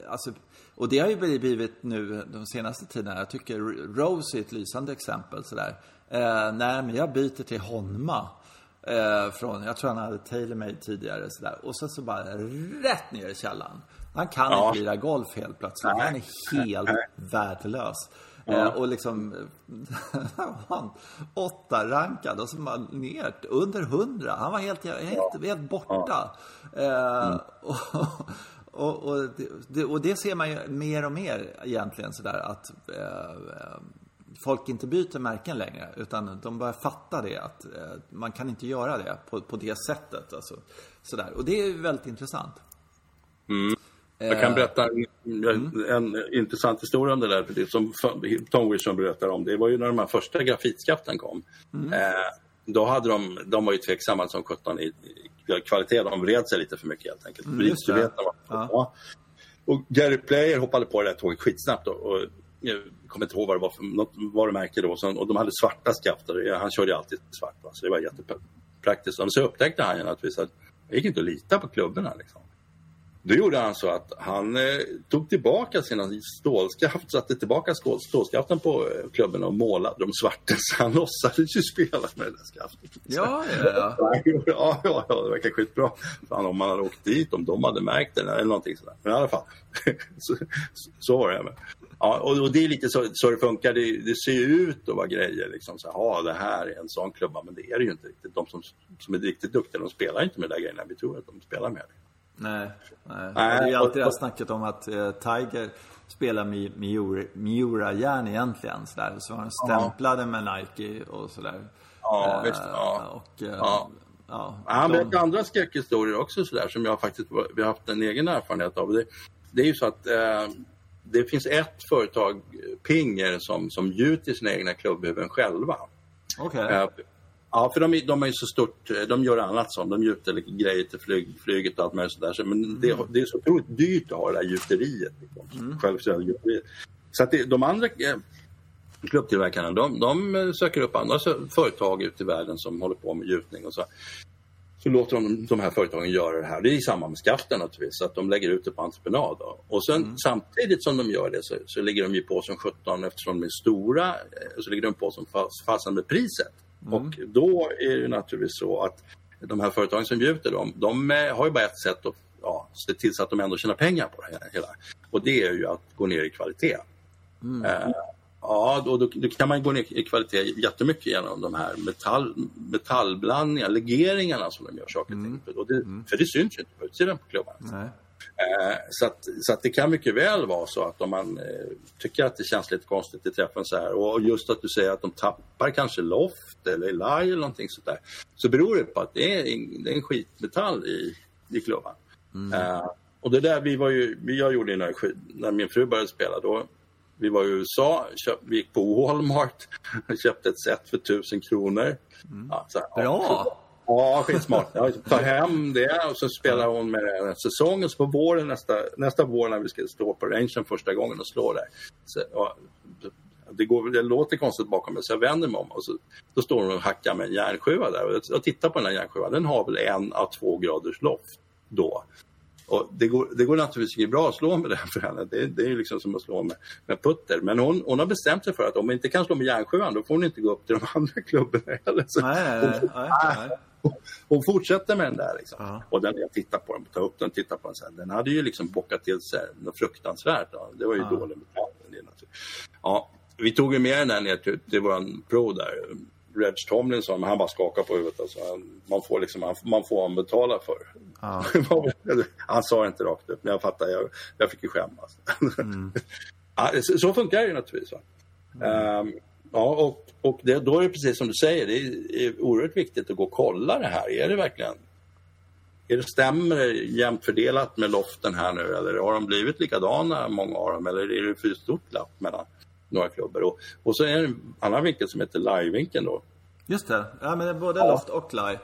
alltså, och det har ju blivit nu de senaste tiderna. Jag tycker Rose är ett lysande exempel sådär. Eh, nej, men jag byter till Honma. Eh, från, jag tror han hade TaylorMade tidigare sådär. Och sen så bara rätt ner i källan. Han kan ja. inte lira golf helt plötsligt. Han är helt värdelös. Ja. Eh, och liksom, han åtta rankad och så bara ner under hundra. Han var helt, helt, helt borta. Ja. Mm. och, och, och, det, och, det, ser man ju mer och mer egentligen sådär att eh, folk inte byter märken längre. Utan de börjar fatta det att eh, man kan inte göra det på, på det sättet. Alltså, sådär. Och det är väldigt intressant. Mm. Jag kan eh, berätta en, mm. en, intressant historia om det där. Det som Tom Wilson berättar om. Det var ju när de här första grafitskaften kom. Mm. Eh, då hade de, de var ju tveksamma som 17 i, kvalitet. De vred sig lite för mycket helt enkelt. Mm, det. Ja. Och Gary Player hoppade på det där tåget skitsnabbt. Och, och, jag kommer inte ihåg vad det var för något varumärke då. Så, och de hade svarta skafter. Han körde alltid svart. Va? Så det var jättepraktiskt. Och så upptäckte han ju naturligtvis att det gick inte att lita på klubborna. Liksom. Då gjorde han så att han eh, tog tillbaka sina stålskaft, satte tillbaka stål, stålskaften på eh, klubben och målade dem svarta. Så han låtsades ju spela med det där skaftet. Ja, ja, ja. ja, ja, ja det verkar skitbra. Fan, om man hade åkt dit, om de hade märkt det eller någonting sådär. Men i alla fall, så, så var det. Med. Ja, och, och, det är lite så, så det funkar. Det, det ser ut att vara grejer. Liksom, så, ja, det här är en sån klubba, men det är det ju inte riktigt. De som, som är riktigt duktiga, de spelar inte med de där grejerna. Vi tror att de spelar med det. Nej, nej. det är ju alltid det här snacket om att eh, Tiger spelar med Miura-järn egentligen. Sådär. Så var han stämplade med Nike och sådär. Ja, eh, visst. Ja. Och, eh, ja. Ja, han de... berättar andra skräckhistorier också sådär som jag faktiskt vi har haft en egen erfarenhet av. Det, det är ju så att eh, det finns ett företag, Pinger, som, som gjuter sina egna klubbhuvuden själva. Okay. Eh, Ja, för de, de är så stort, de gör annat som, de gjuter grejer till flyg, flyget och allt möjligt sådär. Men mm. det, det, är så otroligt dyrt att ha det här gjuteriet. Liksom. Mm. Så att det, de andra eh, klubbtillverkarna, de, de söker upp andra företag ute i världen som håller på med gjutning och så. Så låter de de här företagen göra det här. Det är i samband med skatten naturligtvis, så att de lägger ut det på entreprenad. Då. Och sen mm. samtidigt som de gör det så, så ligger de ju på som 17 eftersom de är stora, eh, så ligger de på som fasen med priset. Mm. Och då är det naturligtvis så att de här företagen som gjuter dem, de eh, har ju bara ett sätt att ja, se till så att de ändå tjänar pengar på det hela. Och det är ju att gå ner i kvalitet. Mm. Uh, Ja, då, då, då, kan man gå ner i kvalitet jättemycket genom de här metall, metallblandningarna, legeringarna som de gör saker och ting. Och det, mm. För det syns ju inte på utsidan på klubban. Eh, så, att, så att det kan mycket väl vara så att om man eh, tycker att det känns lite konstigt i träffen så här och just att du säger att de tappar kanske loft eller lie eller någonting sånt där så beror det på att det är en, det är en skitmetall i, i klubban. Mm. Eh, och det där vi var ju, jag gjorde när, när min fru började spela då vi var i USA, köpt, vi gick på Walmart och köpte ett set för tusen kronor. Mm. Ja, så, Bra! Ja, skitsmart. Ja, ta hem det och så spelar hon med det en säsong och så på våren nästa, nästa vår när vi ska stå på rangen första gången och slå där. Så, ja, det, går, det låter konstigt bakom mig så jag vänder mig om och så då står hon och hackar med en järnsjua där och jag tittar på den här järnsjuan. Den har väl en av två graders loft då. Och det, går, det går naturligtvis inte bra att slå med den för henne. Det, det är liksom som att slå med, med putter. Men hon, hon har bestämt sig för att om hon inte kan slå med järnsjuan då får hon inte gå upp till de andra klubborna heller. Så nej, nej, nej, nej. Hon, fortsätter med den där. Liksom. Ja. Och den, jag tittar på den, tar upp den, tittar på den. Så här, den hade ju liksom bockat till sig något fruktansvärt. Då. Det var ju ja. dålig metall. Ja, vi tog ju med den där ner till, till vår pro där. Reg Tomlinson, han bara skakar på huvudet. Alltså. Man får liksom, man, får han betala för. Ja. han sa inte rakt upp, men jag fattar. Jag, jag fick ju skämmas. Mm. så, funkar det ju naturligtvis. Mm. Um, ja, och, och det, då är det precis som du säger, det är, är oerhört viktigt att gå och kolla det här. Är det verkligen är det, stämmer det jämnt fördelat med loften här nu eller har de blivit likadana, många av dem, eller är det för stort glapp mellan några klubbor? Och, och så är det en annan vinkel som heter live-vinkeln då. Just det, ja men det är både ja. loft och live.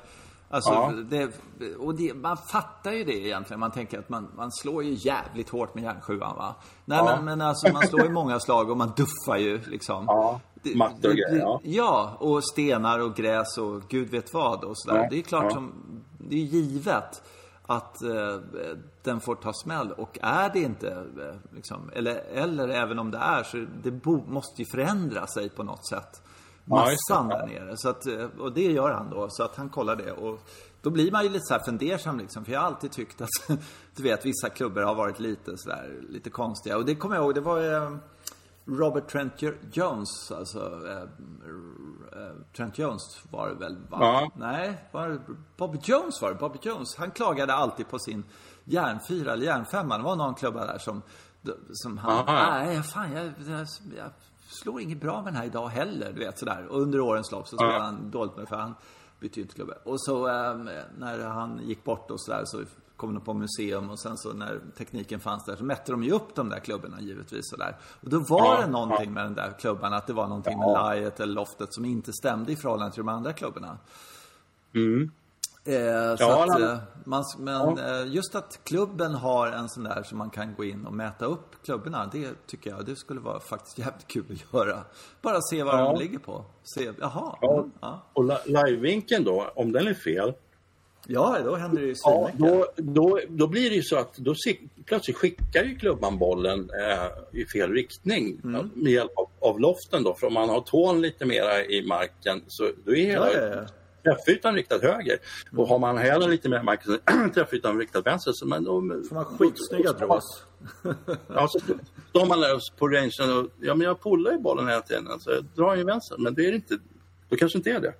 Alltså, ja. det, och det, man fattar ju det egentligen. Man tänker att man, man slår ju jävligt hårt med järnsjuan va. Nej ja. men, men alltså man slår ju många slag och man duffar ju liksom. Ja, mattor och grejer. Ja. ja, och stenar och gräs och gud vet vad och sådär. Ja. Det är klart som, det är givet att eh, den får ta smäll. Och är det inte, eh, liksom, eller, eller även om det är, så det bo, måste ju förändra sig på något sätt massan ja, där nere. Så att, eh, och det gör han då, så att han kollar det. Och då blir man ju lite så här fundersam liksom. För jag har alltid tyckt att, du vet, vissa klubbar har varit lite sådär, lite konstiga. Och det kommer jag ihåg, det var eh, Robert Trent Jones, alltså eh, Trent Jones var det väl? Va? Ja. Nej, var Bobby Jones var det. Bobby Jones, han klagade alltid på sin järnfyra eller järnfemma. Det var någon klubba där som, som han, nej, fan jag, jag, jag slår inget bra med den här idag heller, du vet sådär. Och under årens lopp så spelade ja. han dåligt med för han bytte ju inte klubba. Och så ähm, när han gick bort och sådär så kom de på museum och sen så när tekniken fanns där så mätte de ju upp de där klubborna givetvis och där. Och då var ja, det någonting ja. med den där klubban, att det var någonting med liet eller loftet som inte stämde i förhållande till de andra klubborna. Mm. Eh, ja, så att, eh, man, men eh, just att klubben har en sån där som man kan gå in och mäta upp klubborna. Det tycker jag, det skulle vara faktiskt jävligt kul att göra. Bara se vad ja. de ligger på. Se, jaha. Ja. Mm, ja. Och livevinkeln då, om den är fel. Ja, då händer det ju ja, då, då, då blir det ju så att då plötsligt skickar ju klubban bollen eh, i fel riktning mm. med hjälp av, av, loften då. För om man har tån lite mera i marken så då är hela träffytan riktad höger. Mm. Och har man hälen lite mer mark så träffytan riktad vänster. Så man, då får man skitsnygga draws. ja, så står man där på rangen och ja, men jag pullar ju bollen hela tiden. Alltså, jag drar ju vänster, men det är inte, då kanske inte är det.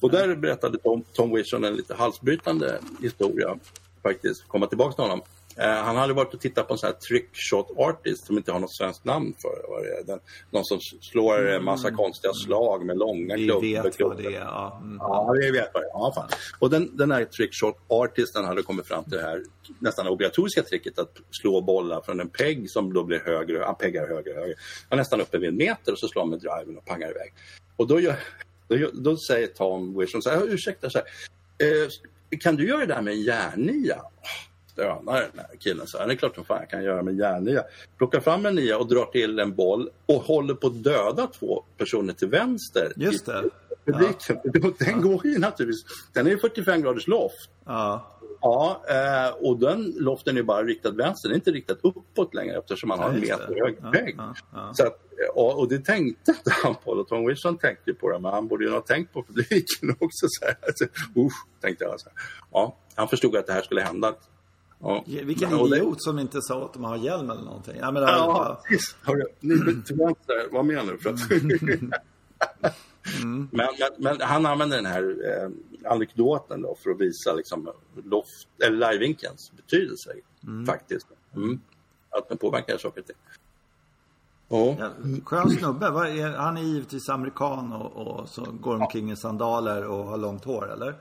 Och där berättade Tom, Tom Wilson en lite halsbrytande historia faktiskt, komma tillbaka till honom. Eh, han hade varit och tittat på en sån här trickshot artist som inte har något svenskt namn för. Det. Den, någon som slår en massa mm. konstiga slag med långa klubbor. Vi vet vad det är. Ja, mm. ja vi vet vad det är. Ja, fan. Och den, den här trickshot artisten hade kommit fram till det här nästan obligatoriska tricket att slå bollar från en pegg som då blir högre. Han peggar högre och högre. Han är nästan uppe vid en meter och så slår han med driven och pangar iväg. Och då, gör, då, då säger Tom Wilson så här, ursäkta, så här, eh, kan du göra det där med en järnia? stönar den här killen. Så här, det är klart som fan jag kan göra med järnia. Plockar fram en nia och drar till en boll och håller på att döda två personer till vänster. Just det. Publiken. Ja. Den går ju naturligtvis, den är 45 graders loft. Ja. Ja, eh, och den loften är bara riktad vänster, den är inte riktad uppåt längre eftersom man har en meter hög vägg. Ja, ja, ja. och, och, det tänkte inte han på, och Tom Wilson tänkte på det, men han borde ju ha tänkt på publiken också. Så här. Alltså, usch, tänkte jag. Så här. Ja, han förstod att det här skulle hända. Ja. Vilken Och det- idiot som inte sa att ha hjälm eller någonting. Jag menar, Ja, bara- precis. Hörru, ni vänta, var med nu. För att... Mm. men, men, men han använder den här eh, anekdoten då för att visa liksom, loft, eller livevinkelns betydelse Mm. faktiskt. Mm. Att den påverkar saker och ting. Ja. Ja, skön snubbe. Vad är, han är givetvis amerikan och, och så går omkring i sandaler och har långt hår, eller?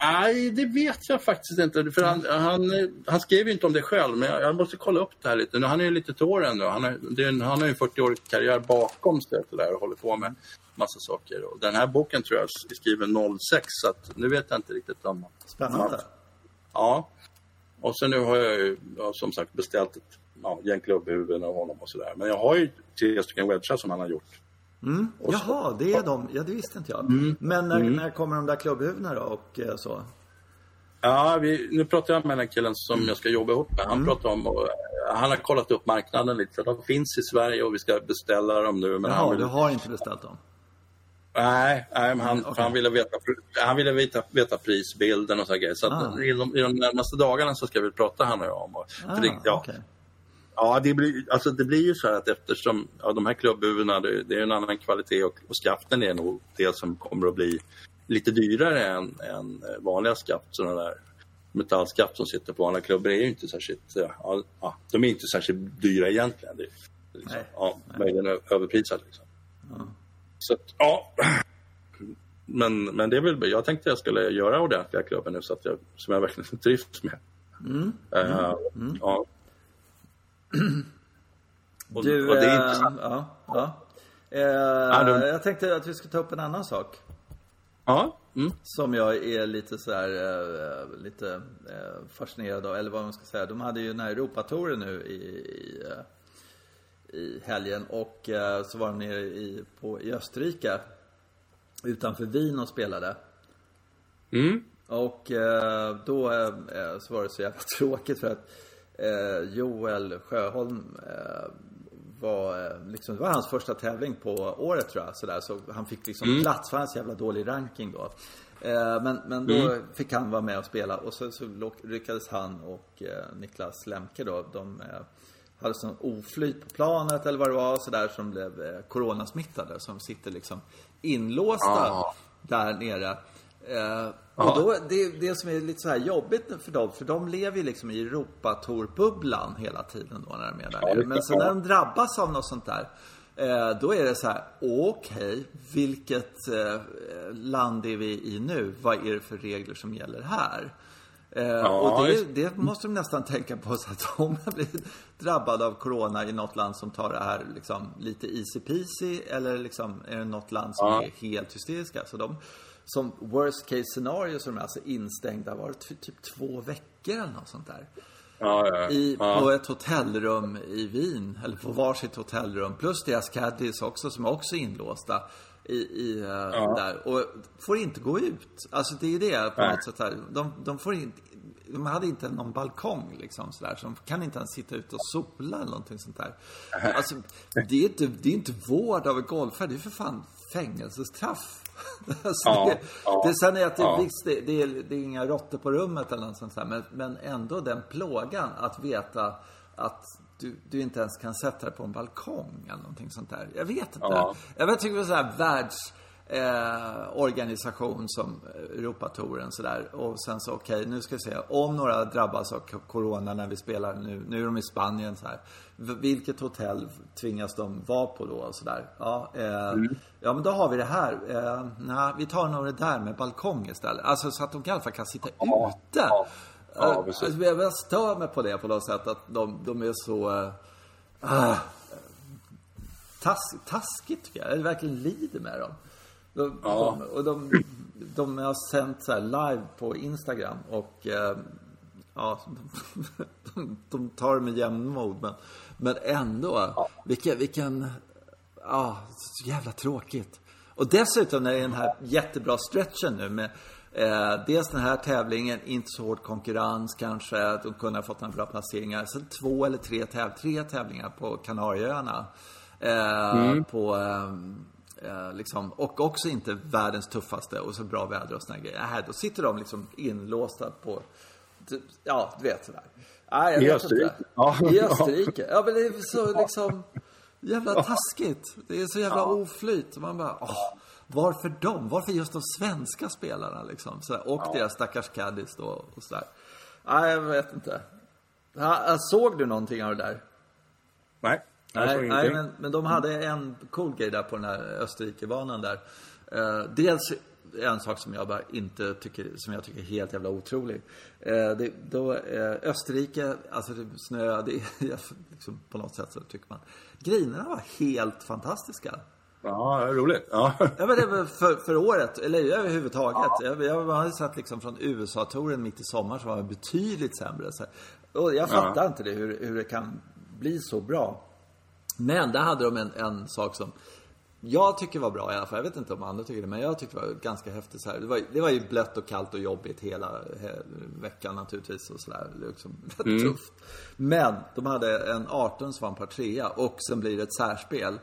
Nej, det vet jag faktiskt inte. För han, han, han skrev ju inte om det själv, men jag, jag måste kolla upp det här lite. Nu, han är ju lite till åren nu. Han, har- det är en, han har ju en 40-årig karriär bakom sig det där och håller på med massa saker. Och den här boken tror jag är skriven 06, så att nu vet jag inte riktigt om... Spännande. Ja. Och sen nu har jag ju ja, som sagt beställt ett ja, gäng klubbhuvuden av honom och sådär. Men jag har ju tre stycken wedgar som han har gjort. Mm. Jaha, det är de. Ja, det visste inte jag. Men när, när kommer de där klubbhuvudena då och eh, så? Ja, vi, nu pratar jag med den killen som jag ska jobba ihop med. Han pratar om, och, eh, han har kollat upp marknaden lite. De finns i Sverige och vi ska beställa dem nu. Men han Jaha, vill, du har inte beställt dem? Nej, nej, han, för han ville veta, han ville veta, veta prisbilden och så grejer. Så Ah. i, de, i de närmaste dagarna så ska vi prata han och jag om. Ah, det, ja, okej. Ja, det blir, alltså det blir ju så här att eftersom ja, de här klubbhuvudena, det, det är en annan kvalitet och, och skaften är nog det som kommer att bli lite dyrare än, än eh, vanliga skaft. Sådana där metallskaft som sitter på vanliga klubbor är ju inte särskilt, eh, ja, de är inte särskilt dyra egentligen. Det liksom, Nej. ja, möjligen ö- överprisat liksom. Så att, ja. Men, men det är väl, jag tänkte jag skulle göra ordentliga klubbar nu så att jag, som jag verkligen trivs med. Eh, Ja. Och, Du, och det är eh, ja, ja. Eh, du- Jag tänkte att vi skulle ta upp en annan sak. Ja. Mm. Som jag är lite så här, eh, lite eh, fascinerad av, eller vad man ska säga. De hade ju den här Europatouren nu i, i, eh, i helgen och eh, så var de nere i, på, i Österrike utanför Wien och spelade. Mm. Och eh, då eh, så var det så jävla tråkigt för att Joel Sjöholm var liksom, det var hans första tävling på året tror jag. Sådär. Så han fick liksom plats för hans jävla dålig ranking då. Men, men då fick han vara med och spela och så, så lyckades han och Niklas Lemke då, de hade sån oflyt på planet eller vad det var sådär som blev eh, coronasmittade som sitter liksom inlåsta Ah. där nere. Eh, och då, det, det som är lite så här jobbigt för dem, för de lever ju liksom i Europatour-bubblan hela tiden då när de är där nere. Men så när de drabbas av något sånt där, eh, då är det så här, okej, vilket eh, land är vi i nu? Vad är det för regler som gäller här? Eh, och det, det måste de nästan tänka på så att om jag blir drabbad av corona i något land som tar det här liksom lite easy peasy eller liksom är det något land som Ja. är helt hysteriska. Så de, som worst case scenario så är de alltså instängda, var det ty- typ två veckor eller något sånt där. Ja, ja, I, ja. På ett hotellrum i Wien, eller på varsitt hotellrum. Plus deras caddies också som är också inlåsta i, i eh, där. Och får inte gå ut. Alltså det är det på Nej. något sätt här. De, de får inte de hade inte någon balkong liksom sådär. Så de kan inte ens sitta ute och sola eller någonting sånt där. Alltså, det är inte, det är inte vård av en golfare. Det är för fan fängelsestraff. Alltså, Ja, det, ja, det, sen är att det, ja. visst, det, det, är, det är inga råttor på rummet eller något sånt där. Men, men ändå den plågan att veta att du, du inte ens kan sätta dig på en balkong eller någonting sånt där. Jag vet inte. Ja. Jag vet, tycker det är så här världs eh, organisation som Europatouren sådär. Och sen så okej, nu ska vi se. Om några drabbas av corona när vi spelar nu. Nu är de i Spanien så här. Vilket hotell tvingas de vara på då och sådär. Ja, eh, ja men då har vi det här. Eh, nej, vi tar nog det där med balkong istället. Alltså så att de i alla fall kan sitta Ja, ute. Ja. Ja, Eh, precis. alltså, jag jag stör mig på det på något sätt. Att de, de är så... ah, tas, taskigt tycker jag. Jag verkligen lider med dem. De, Ja. de, och de, de har sänt så här live på Instagram och eh, ja, de, de, de tar det med jämnmod. Men, men ändå, vilken, vilken, ja, så jävla tråkigt. Och dessutom när det är den här jättebra stretchen nu med eh, dels den här tävlingen, inte så hård konkurrens kanske, att de kunde ha fått några bra placeringar. Sen två eller tre, täv tre tävlingar på Kanarieöarna. Eh, På, ehm, eh, liksom, och också inte världens tuffaste och så bra väder och såna grejer. Nej, då sitter de liksom inlåsta på ja, du vet sådär. Nej, jag I Österrike? Ja. I Österrike. Ja, men det är så liksom jävla taskigt. Det är så jävla oflyt. Man bara, åh, varför dem? Varför just de svenska spelarna liksom? Så, och deras stackars caddies då och sådär. Nej, jag vet inte. Ja, såg du någonting av det där? Nej, jag såg Nej, nej ingenting. men, men de hade en cool grej där på den här Österrikebanan där. Eh, dels en sak som jag bara inte tycker, som jag tycker är helt jävla otrolig. Eh, det, då, eh, Österrike, alltså det snö, det är liksom på något sätt så tycker man. Grinerna var helt fantastiska. Ja, roligt. Ja. Ja men det var för, för året, eller överhuvudtaget. Jag, jag hade sett liksom från USA-touren mitt i sommar som var betydligt sämre. Så, och jag fattar inte det, hur, hur det kan bli så bra. Men där hade de en, en sak som jag tycker var bra i alla fall. Jag vet inte om andra tycker det, men jag tyckte det var ganska häftigt. Så här. Det, var, det var ju blött och kallt och jobbigt hela he, veckan naturligtvis. Och sådär. Liksom rätt tufft. Men de hade en 18 som var en par trea och sen blir det ett särspel.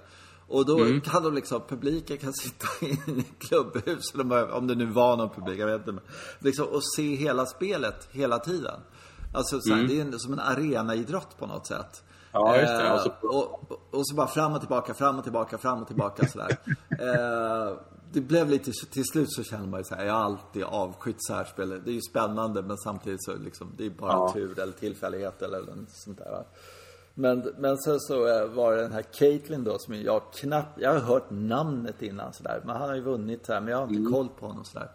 Och då kan de liksom, publiken kan sitta i ett klubbhus, om- det nu var någon publik, jag vet inte. Liksom, och se hela spelet hela tiden. Alltså så här, det är en, som en arenaidrott på något sätt. Ja, just det. Eh, Och så- och, och, och så bara fram och tillbaka, fram och tillbaka, fram och tillbaka sådär. eh, det blev lite, till slut så känner man ju så här, jag har alltid avskytt särspel. Det är ju spännande men samtidigt så liksom, det är bara Ja. tur eller tillfällighet eller sånt där. Men, men sen så eh, var det den här Caitlyn då som jag knappt, jag har hört namnet innan sådär. Men han har ju vunnit här, men jag har inte Mm. koll på honom sådär.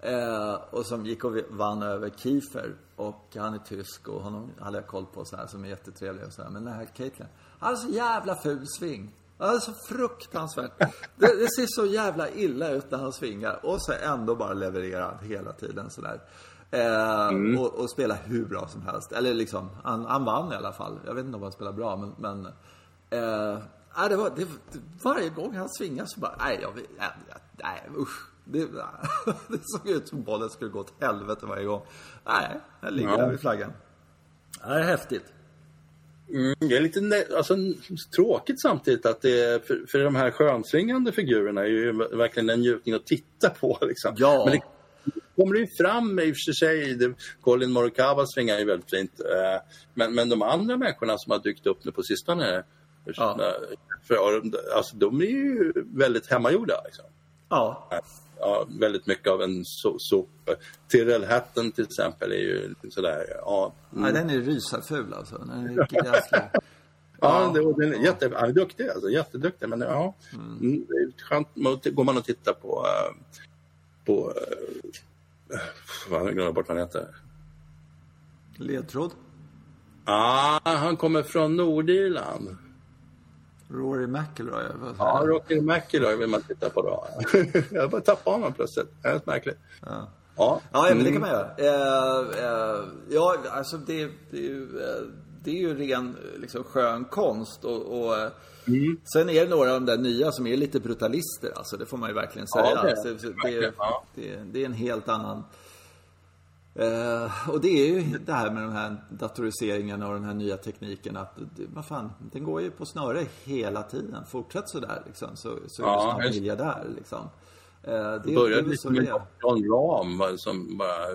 Eh, och som gick och vann över Kiefer. Och han är tysk och honom hade jag koll på så här som är jättetrevlig och så här. Men den här Caitlyn, han har så jävla ful sving. Han är så fruktansvärt. Det, det ser så jävla illa ut när han svingar. Och så ändå bara levererar han hela tiden sådär. Eh, och, och spelar hur bra som helst. Eller liksom, han, han vann i alla fall. Jag vet inte om han spelar bra men, men eh, nej, det var, det, varje gång han svingar så bara, nej, jag, vill- nej, nej usch. Det, det såg ut som bollen skulle gå åt helvete varje gång. Nej, den ligger Ja. där vid flaggan. Det är häftigt. Mm, det är lite alltså, tråkigt samtidigt att det är, för, för de här skönsvingande figurerna är ju verkligen en njutning att titta på. Liksom. Ja. Men det kommer ju fram i och för sig. Colin Morikawa svingar ju väldigt fint. eh, Men, men de andra människorna som har dykt upp nu på sistone, Ja. eh, för, alltså, de är ju väldigt hemmagjorda. Liksom. Ja, Ja, väldigt mycket av en so- sop. Tyrrell Hatton till exempel är ju sådär, ja. nej, den är rysarful alltså. Den är gräslig. Ja, det, och den är jätte, han är duktig, alltså, jätteduktig. Men ja, mm. är skönt. Går man och tittar på... eh, på vad jag glömmer bort vad han heter. Ledtråd. Ah, han kommer från Nordirland. Rory McIlroy. Ja, fan. Rocky McIlroy vill man titta på då. jag bara tappade honom plötsligt. Det är märkligt. Ja. Ja, Ja, men det Mm. kan man göra. Eh, eh, ja, alltså det, det, eh, det är ju ren liksom, skön konst. Och, och, eh, Mm. Sen är det några av de där nya som är lite brutalister. Alltså, det får man ju verkligen säga. Ja, det är Alltså, det. det, det, det, det är en helt annan... Eh, och det är ju det här med den här datoriseringen och den här nya tekniken att, det, vad fan, den går ju på snöre hela tiden. Fortsätt sådär liksom, så, så är Ja, du snart just- miljardär liksom. Eh, det, Det det är började lite med det är. John Rahm va, som bara...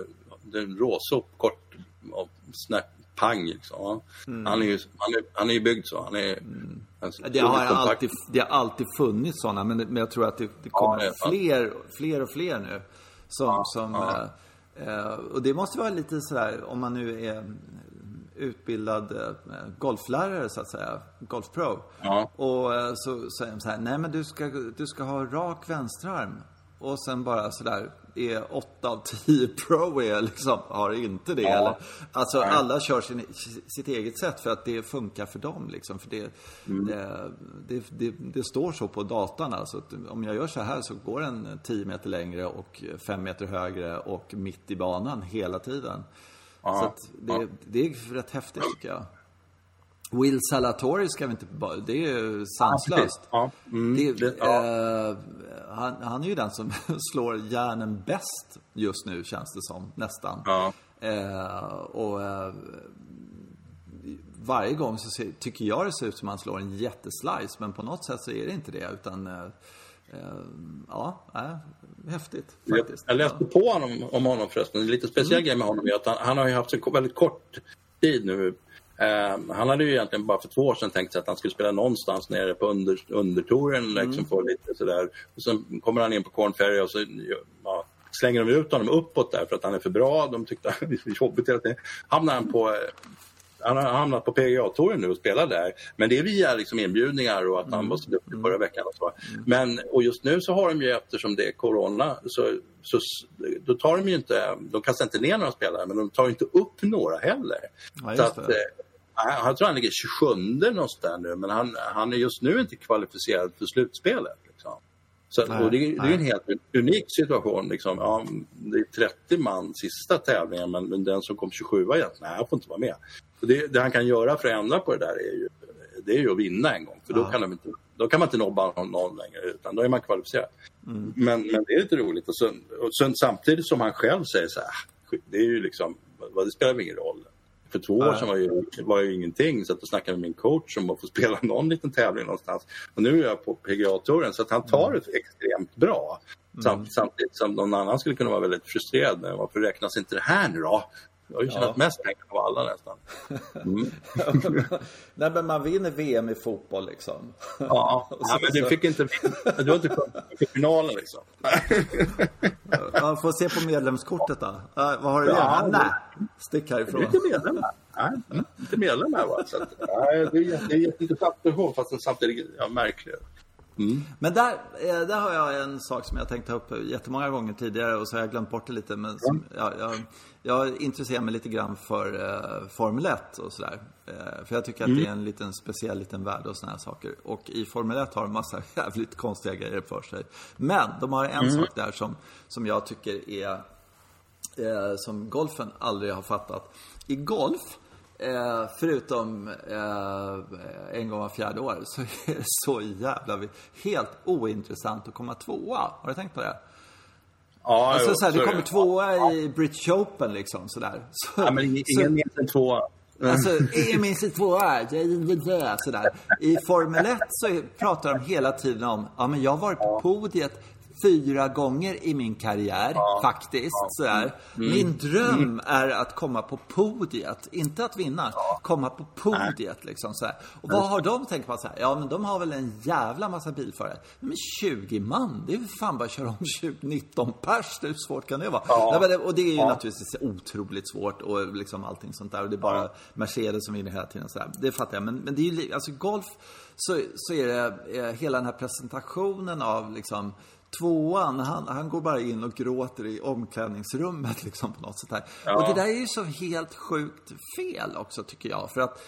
Det är en råsop, kort och snabbt pang liksom. Ja. Han, är ju, han, är, han är ju byggd så. Han är... Han är Det har, alltid, det har alltid funnits sådana, men, men jag tror att det, det kommer sant. fler, fler och fler nu. Som, som, ja. eh, eh, och det måste vara lite sådär, om man nu är utbildad eh, golflärare så att säga, golfpro. Ja. Och eh, så säger de så här, nej men du ska, du ska ha rak vänsterarm. Och sen bara sådär, är 8 av 10 pro är liksom, har inte det. Ja. Eller, alltså Nej. alla kör sin, sitt eget sätt för att det funkar för dem liksom. För det, Mm. det, det, det, det står så på datan alltså. Om jag gör så här så går den 10 meter längre och 5 meter högre och mitt i banan hela tiden. Ja. Så det, Ja. det är rätt häftigt tycker jag. Will Salatori ska vi inte det är ju sanslöst. Ja, mm, det, ja. eh, han, han är ju den som slår järnen bäst just nu känns det som, nästan. Ja. Eh, och eh, varje gång så ser, tycker jag det ser ut som att han slår en jätteslice, men på något sätt så är det inte det. Utan eh, ja, äh, häftigt Jag, faktiskt. jag läste på honom, om honom förresten. En lite speciell grej med honom är att han, han har ju haft så väldigt kort tid nu. Eh, han hade ju egentligen bara för två år sedan tänkt sig att han skulle spela någonstans nere på under, undertouren. Liksom, lite sådär. Och sen kommer han in på Corn Ferry och så ja, slänger de ut honom uppåt där för att han är för bra. De tyckte att det var jobbigt hela tiden. Hamnar han på han har hamnat på PGA-touren nu och spelar där. Men det är via liksom inbjudningar och att han var så duktig förra veckan. Och, så. Men, och just nu så har de ju, eftersom det är corona, så, så då tar de ju inte, de kastar inte ner några spelare, men de tar inte upp några heller. Ja, så att, eh, jag tror han ligger 27 någonstans nu, men han, han är just nu inte kvalificerad för slutspelet. Liksom. Så, Nej, det, det är en helt unik situation. Liksom. Ja, det är 30 man sista tävlingen, men, men den som kom 27 igen, nej, han får inte vara med. Det, det han kan göra för att ändra på det där är ju, det är ju att vinna en gång. För då, Ja. kan, de inte, då kan man inte nobba någon, längre, utan då är man kvalificerad. Mm. Men, men det är lite roligt. Och sen, och sen, samtidigt som han själv säger så här, "Ah, det är ju liksom, vad- det spelar ingen roll. För två år sedan var ju, var ju ingenting. Så att jag snackade med min coach om att få spela någon liten tävling någonstans. Och nu är jag på PGA-touren så att han tar det extremt bra. Sam, Samtidigt som någon annan skulle kunna vara väldigt frustrerad med varför räknas inte det här nu då? Jag har ju tjänat mest pengar av alla nästan. Mm. Nej, men man vinner VM i fotboll liksom. Ja, ja, men du fick inte, du har inte kommit till finalen liksom. Man får se på medlemskortet då. Uh, vad har du Ja, ja, Nej, stick Du är härifrån. inte medlem här. Nej, mm, inte medlem här va. Så att, nej, det är det är jätteintressant person fast samtidigt ja, märklig. Men där, eh, där har jag en sak som jag tänkt ta upp jättemånga gånger tidigare och så har jag glömt bort det lite. Men som, jag, jag, jag intresserar mig lite grann för eh, Formel 1 och sådär. Eh, för jag tycker att det är en liten speciell liten värld och sådana här saker. Och i Formel 1 har de massa jävligt konstiga grejer för sig. Men de har en sak där som, som jag tycker är eh, som golfen aldrig har fattat. I golf, eh, förutom eh, en gång var fjärde år, så är det så jävla helt ointressant att komma tvåa. Har du tänkt på det? Ja, Alltså jo, så här, så du är kommer det. tvåa i British Open liksom sådär. Så, Ja, men ingen så- minns en tvåa. Alltså, ingen minns i tvåa, sådär. I Formel 1 så pratar de hela tiden om, ja men jag har varit på podiet fyra gånger i min karriär, faktiskt. Sådär. Min dröm är att komma på podiet, inte att vinna. Komma på podiet liksom sådär. Och vad har de tänkt på? Så här, ja men de har väl en jävla massa bilförare. Men 20 man, det är ju fan bara att köra om 20, 19 pers. Hur svårt kan det vara? Ja. Nej, och det är ju naturligtvis otroligt svårt och liksom allting sånt där. Och det är bara Mercedes som vinner hela tiden. Så här. Det fattar jag. Men, men det är ju, alltså golf så, så är det eh, hela den här presentationen av liksom Tvåan, han, han går bara in och gråter i omklädningsrummet liksom på något sätt här. Ja. Och det där är ju så helt sjukt fel också tycker jag. För att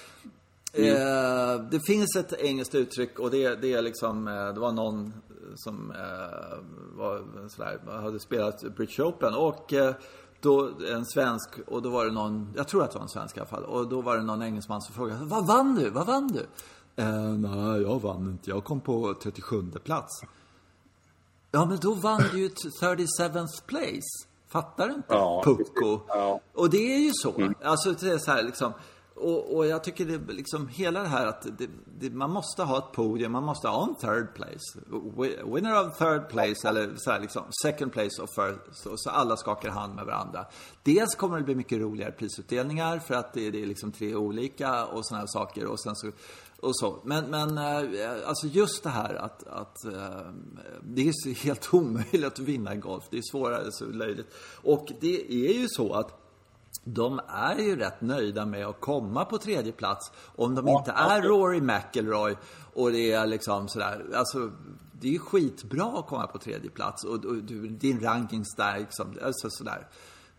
Mm. Eh, det finns ett engelskt uttryck och det, det är liksom, eh, det var någon som eh, var sådär, hade spelat British Open och eh, då en svensk och då var det någon, jag tror att det var en svensk i alla fall, och då var det någon engelsman som frågade Vad vann du? Vad vann du? Eh, nej, jag vann inte. Jag kom på 37 plats. Ja, men då vann du ju t- 37th place. Fattar du inte? Ja, Pucko. Ja. Och det är ju så. Alltså, det är så här liksom. Och, och jag tycker det liksom hela det här att det, det, man måste ha ett podium, man måste ha en third place. Wi- Winner of third place eller så här liksom second place och first. Så, så alla skakar hand med varandra. Dels kommer det bli mycket roligare prisutdelningar för att det, det är liksom tre olika och sådana här saker. Och sen så och så. Men, men eh, alltså just det här att, att eh, det är helt omöjligt att vinna i golf. Det är svårare, så löjligt. Och det är ju så att de är ju rätt nöjda med att komma på tredje plats om de inte är Rory McIlroy och det är liksom sådär, alltså det är ju skitbra att komma på tredje plats och, och du, din ranking stärks alltså sådär.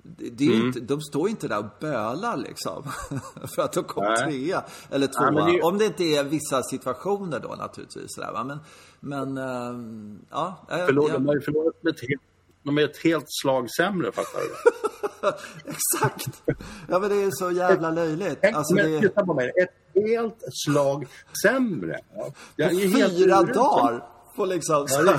Det, är ju inte, de står ju inte där och bölar liksom. för att de kom Nej. trea eller tvåa. men det Om det inte är vissa situationer då naturligtvis. Sådär? Men, men ehm, ja. Förlor, jag- de har ju förlorat med ett helt, de är ett helt slag sämre, fattar du? Exakt! Ja men det är så jävla löjligt. Alltså, men det är... titta på mig, ett helt slag sämre. Ja. Jag är helt Fyra urusel. dagar på liksom... Ja.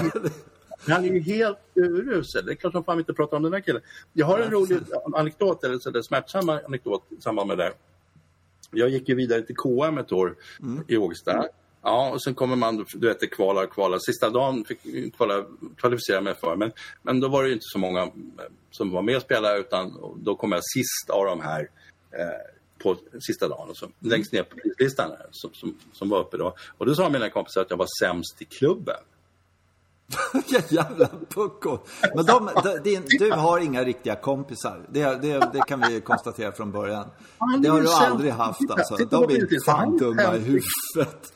Han är ju helt urusel. Det är klart som fan inte pratar om den här killen. Jag har en rolig anekdot, eller så där smärtsam anekdot i samband med det. Jag gick ju vidare till KM ett år Mm. i Ågesta. Ja, och sen kommer man, du vet, kvalar och kvalar. Sista dagen fick kvala, kvalificera mig för, men, men då var det inte så många som var med och spelade, utan då kom jag sist av de här eh, på sista dagen, och så, längst ner på listan som, som, som var uppe då. Och då sa mina kompisar att jag var sämst i klubben. Vilka jävla puckon. Men de, de, du har inga riktiga kompisar. Det, det, det, kan vi konstatera från början. Det har du aldrig haft alltså. De är fan dumma i huvudet.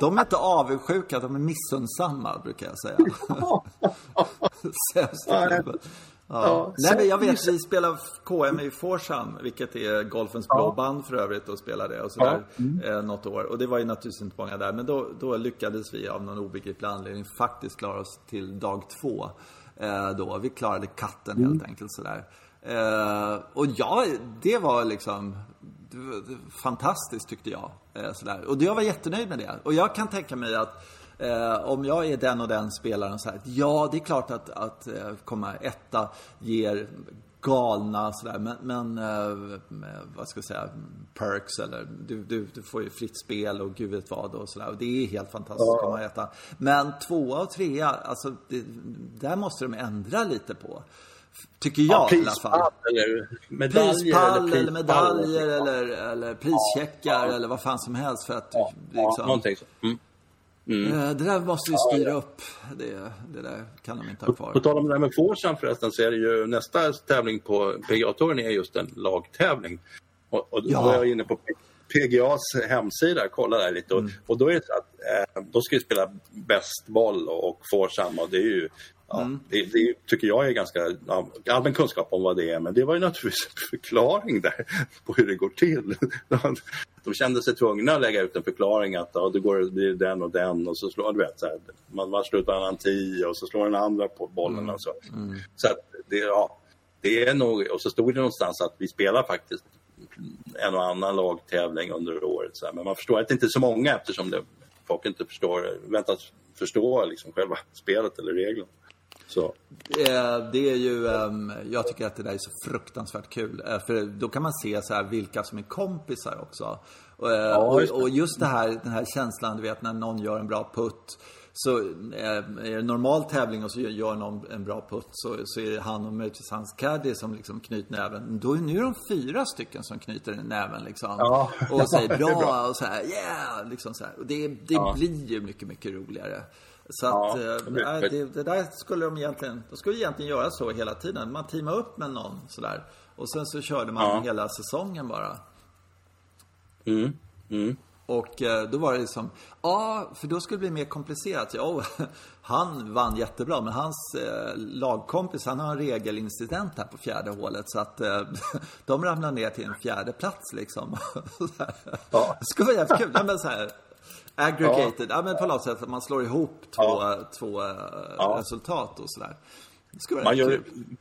De är inte avundsjuka, de är missunnsamma brukar jag säga. Sämst Ja. Nej, men jag vet, vi spelar KM i Forsam, vilket är golfens ja. blå band för övrigt, och spelade och sådär ja. mm. eh, något år. Och det var ju naturligtvis inte många där, men då, då lyckades vi av någon obegriplig anledning faktiskt klara oss till dag två. Eh, då. Vi klarade katten mm. helt enkelt sådär. Eh, och ja, det var liksom fantastiskt tyckte jag. Eh, sådär. Och jag var jättenöjd med det. Och jag kan tänka mig att Eh, om jag är den och den spelaren så här, ja det är klart att, att eh, komma etta ger galna sådär, men, men eh, vad ska jag säga, perks eller du, du, du får ju fritt spel och gud vet vad och sådär. Och det är helt fantastiskt att komma etta. Men tvåa och trea, alltså det, där måste de ändra lite på. Tycker jag ja, i alla fall. Eller medaljer, prispall eller, eller medaljer eller, eller prischeckar ja, eller vad fan som helst för att ja, liksom, någonting. Mm. Mm. Eh, det där måste vi styra upp. Det, det där kan de inte ha kvar. På, på tal om det där med Forsan förresten så är det ju nästa tävling på PGA-touren är just en lagtävling. Och, och då var jag inne på PGAs hemsida och kollade där lite och, mm. och då är det så att eh, då ska vi spela bäst boll och, och Forsam och det är ju Ja, mm. det, det, tycker jag är ganska allmän kunskap om vad det är, men det var ju naturligtvis en förklaring där på hur det går till. De kände sig tvungna att lägga ut en förklaring att ja, det går blir den och den och så slår du vet, så här, man, man slår ut varannan tio och så slår den andra på bollen mm. och så. Mm. Så det, ja, det är nog, och så stod det någonstans att vi spelar faktiskt en och annan lagtävling under året. Så här. Men man förstår att det inte är så många eftersom det, folk inte förstår, väntas förstå liksom själva spelet eller reglerna. Så. Det är ju, ehm, jag tycker att det där är så fruktansvärt kul. Eh, för då kan man se så här vilka som är kompisar också. Eh, ja, just och, just det här, den här känslan, du vet när någon gör en bra putt. Så eh, är det normal tävling och så gör någon en bra putt så, så är det han och möjligtvis hans caddy som liksom knyter näven. Då är nu är de fyra stycken som knyter näven liksom. Ja. Och säger bra, bra, och så här, yeah! Liksom så här. Och det, det ja. blir ju mycket, mycket roligare. Så ja, att, äh, det, det, där skulle de egentligen, de skulle egentligen göra så hela tiden. Man teamar upp med någon sådär. Och sen så körde man ja. hela säsongen bara. Mm. Mm. Och eh, då var det liksom, ja, för då skulle det bli mer komplicerat. Ja, han vann jättebra, men hans eh, lagkompis, han har en regelincident här på fjärde hålet. Så att eh, de ramlar ner till en fjärde plats liksom. ja. Det skulle vara jävligt kul. Ja, men så här, Aggregated, ja. ja. men på något sätt att man slår ihop två, ja. två eh, ja. resultat och sådär. Det skulle vara man gör, kul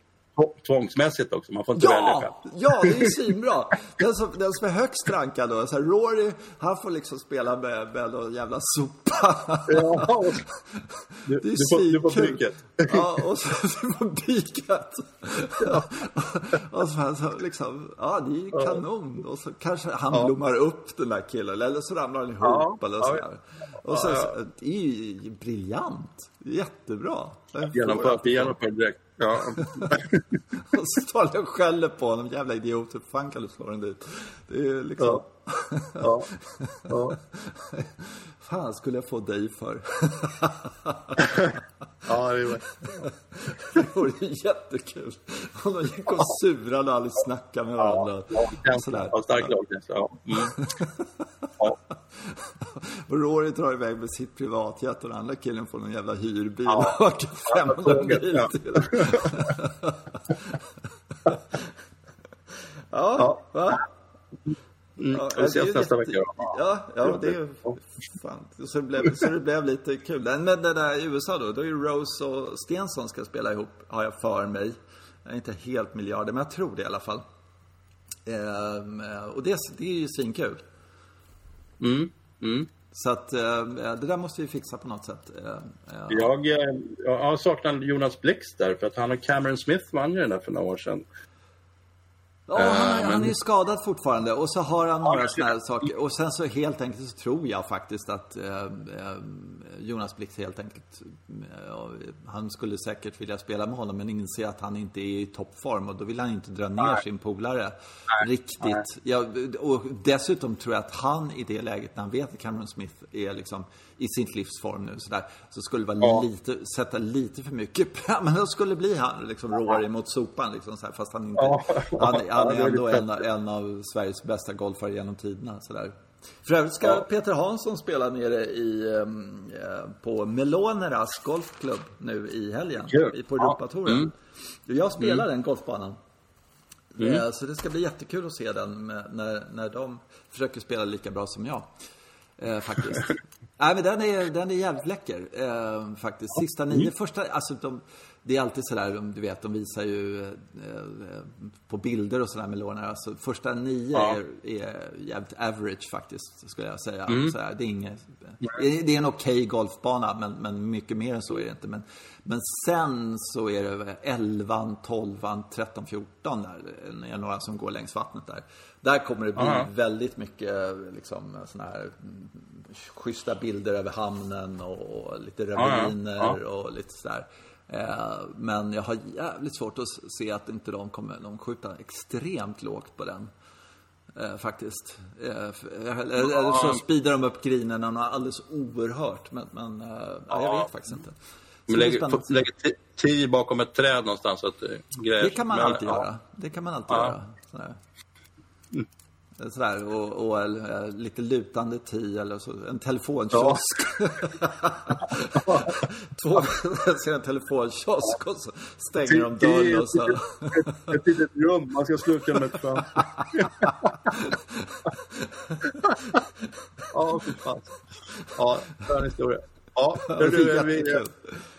tvångsmässigt också. Man får inte ja, välja själv. Ja, det är ju svinbra. Den som, den som är högst rankad då, så här, Rory, han får liksom spela med, med någon jävla sopa. Ja, du, det är du, du får byket. Ja, och så du får byket. Ja. och så, så liksom, ja det är ju kanon. Och så kanske han ja. blommar upp den där killen, eller så ramlar han ihop ja. eller så där. Och så, så, det är ju briljant. Jättebra. Genomför, genomför direkt. Ja. och så står han och skäller på honom. Jävla idiot. Hur fan kan du slå den dit? Det är liksom... Ja. Ja. ja. fan skulle jag få dig för? ja, det var... det vore jättekul. Om de gick och surade och aldrig snackade med varandra. Ja, ja, sådär. ja stark lagkänsla. Ja. Mm. ja. Och Rory drar iväg med sitt privatjet och den andra killen får någon jävla hyrbil ja. och åker 500 mil till. ja, va? Mm, ja, vi ses nästa vecka Ja, ja, det är fan. Så det blev, så det blev lite kul. Men det där i USA då, då är ju Rose och Stensson ska spela ihop, har jag för mig. Jag är inte helt miljarder, men jag tror det i alla fall. Ehm, och det, det är ju svinkul. Mm, mm. Så att eh, det där måste vi fixa på något sätt. Eh, eh. Jag, jag har saknat Jonas Blixt där, för att han och Cameron Smith vann ju den där för några år sedan. Ja, han, han är ju skadad fortfarande och så har han några sådana här saker. Och sen så helt enkelt så tror jag faktiskt att eh, eh, Jonas Blix helt enkelt, eh, han skulle säkert vilja spela med honom men inser att han inte är i toppform och då vill han inte dra ner Nej. sin polare riktigt. Nej. Ja, och dessutom tror jag att han i det läget när han vet att Cameron Smith är liksom i sin livsform nu sådär, så skulle det vara ja. lite, sätta lite för mycket, men då skulle bli han liksom Rory mot sopan liksom så här, fast han inte, ja. han, han är ändå en, en av Sveriges bästa golfare genom tiderna sådär. För övrigt ska ja. Peter Hansson spela nere i, um, på Meloneras golfklubb nu i helgen. Kul. På Europatouren. Ja. Mm. Jag spelar mm. den golfbanan. Mm. Eh, så det ska bli jättekul att se den när, när de försöker spela lika bra som jag. Eh, faktiskt. Nej, men den är, den är jävligt läcker. Eh, faktiskt. Sista nio, första, alltså de, det är alltid sådär, du vet, de visar ju eh, på bilder och sådär med lånar. Alltså första nio ja. är, är jävligt average faktiskt, skulle jag säga. Mm. Sådär, det, är inget, det är en okej okay golfbana, men, men mycket mer än så är det inte. Men, men sen så är det 11, 12, 13, 14 där. Är några som går längs vattnet där. Där kommer det bli Aha. väldigt mycket liksom sådana här schyssta bilder över hamnen och, och lite raviner ja, ja. och lite sådär. Eh, men jag har jävligt svårt att se att inte de kommer de skjuta extremt lågt på den. Eh, faktiskt. Eh, eller så speedar de upp grinerna alldeles oerhört. Men, men ja, jag vet faktiskt inte. Så men lägger, lägger tio bakom ett träd någonstans. Så att, grejer, det kan man alltid göra. Det kan man alltid göra. Sådär, och, och, och lite lutande tee eller så. En telefonkiosk. Ja. Två ser en telefonkiosk och så stänger de dörren och så. Ett litet rum man ska sluka med fram. ja, fy fan. Ja, skön historia. Ja, det du, vi,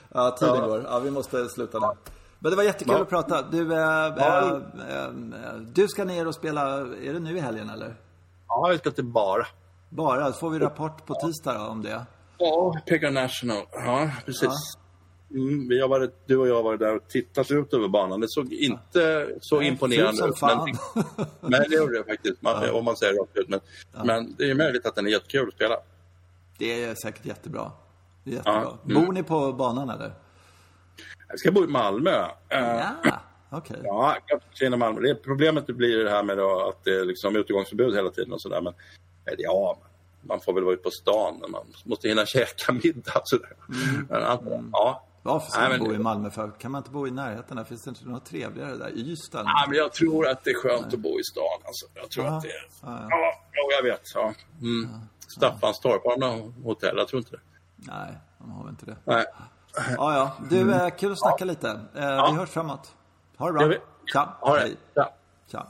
ja, tiden ja. går. Ja, vi måste sluta nu. Men det var jättekul ja. att prata. Du, äh, ja. äh, du ska ner och spela, är det nu i helgen eller? Ja, jag ska till Bara. Bara? Får vi rapport på tisdag om det? Ja, Pega National. Ja, precis. Ja. Mm, vi har varit, du och jag har varit där och tittat ut över banan. Det såg inte ja. så imponerande ut. Men, men det gjorde det faktiskt, man, ja. om man säger rakt ut. Men, men det är möjligt att den är jättekul att spela. Det är säkert jättebra. Det är jättebra. Mm. Bor ni på banan eller? Jag ska bo i Malmö. Eh, ja, okej. Okay. Ja, Malmö. Det problemet blir det här med att det är liksom utegångsförbud hela tiden och sådär. Men ja, man får väl vara ute på stan. Men man måste hinna käka middag. Sådär. Mm. Men, mm. ja. Varför ska man bo i Malmö för? Kan man inte bo i närheten? Där? Finns det inte något trevligare där? Ystad? Ja, men jag tror att det är skönt Nej. att bo i stan. Alltså. Jag tror ja. att det är... Ja, ja. ja, jag vet. Ja. Mm. Ja. Staffanstorp, har de något hotell? Jag tror inte det. Nej, de har väl inte det. Nej. Ja, ja. Du, mm. kul att snacka lite. Eh, vi hörs framåt. Ha det bra. Tja. Hej. Tja. Tja.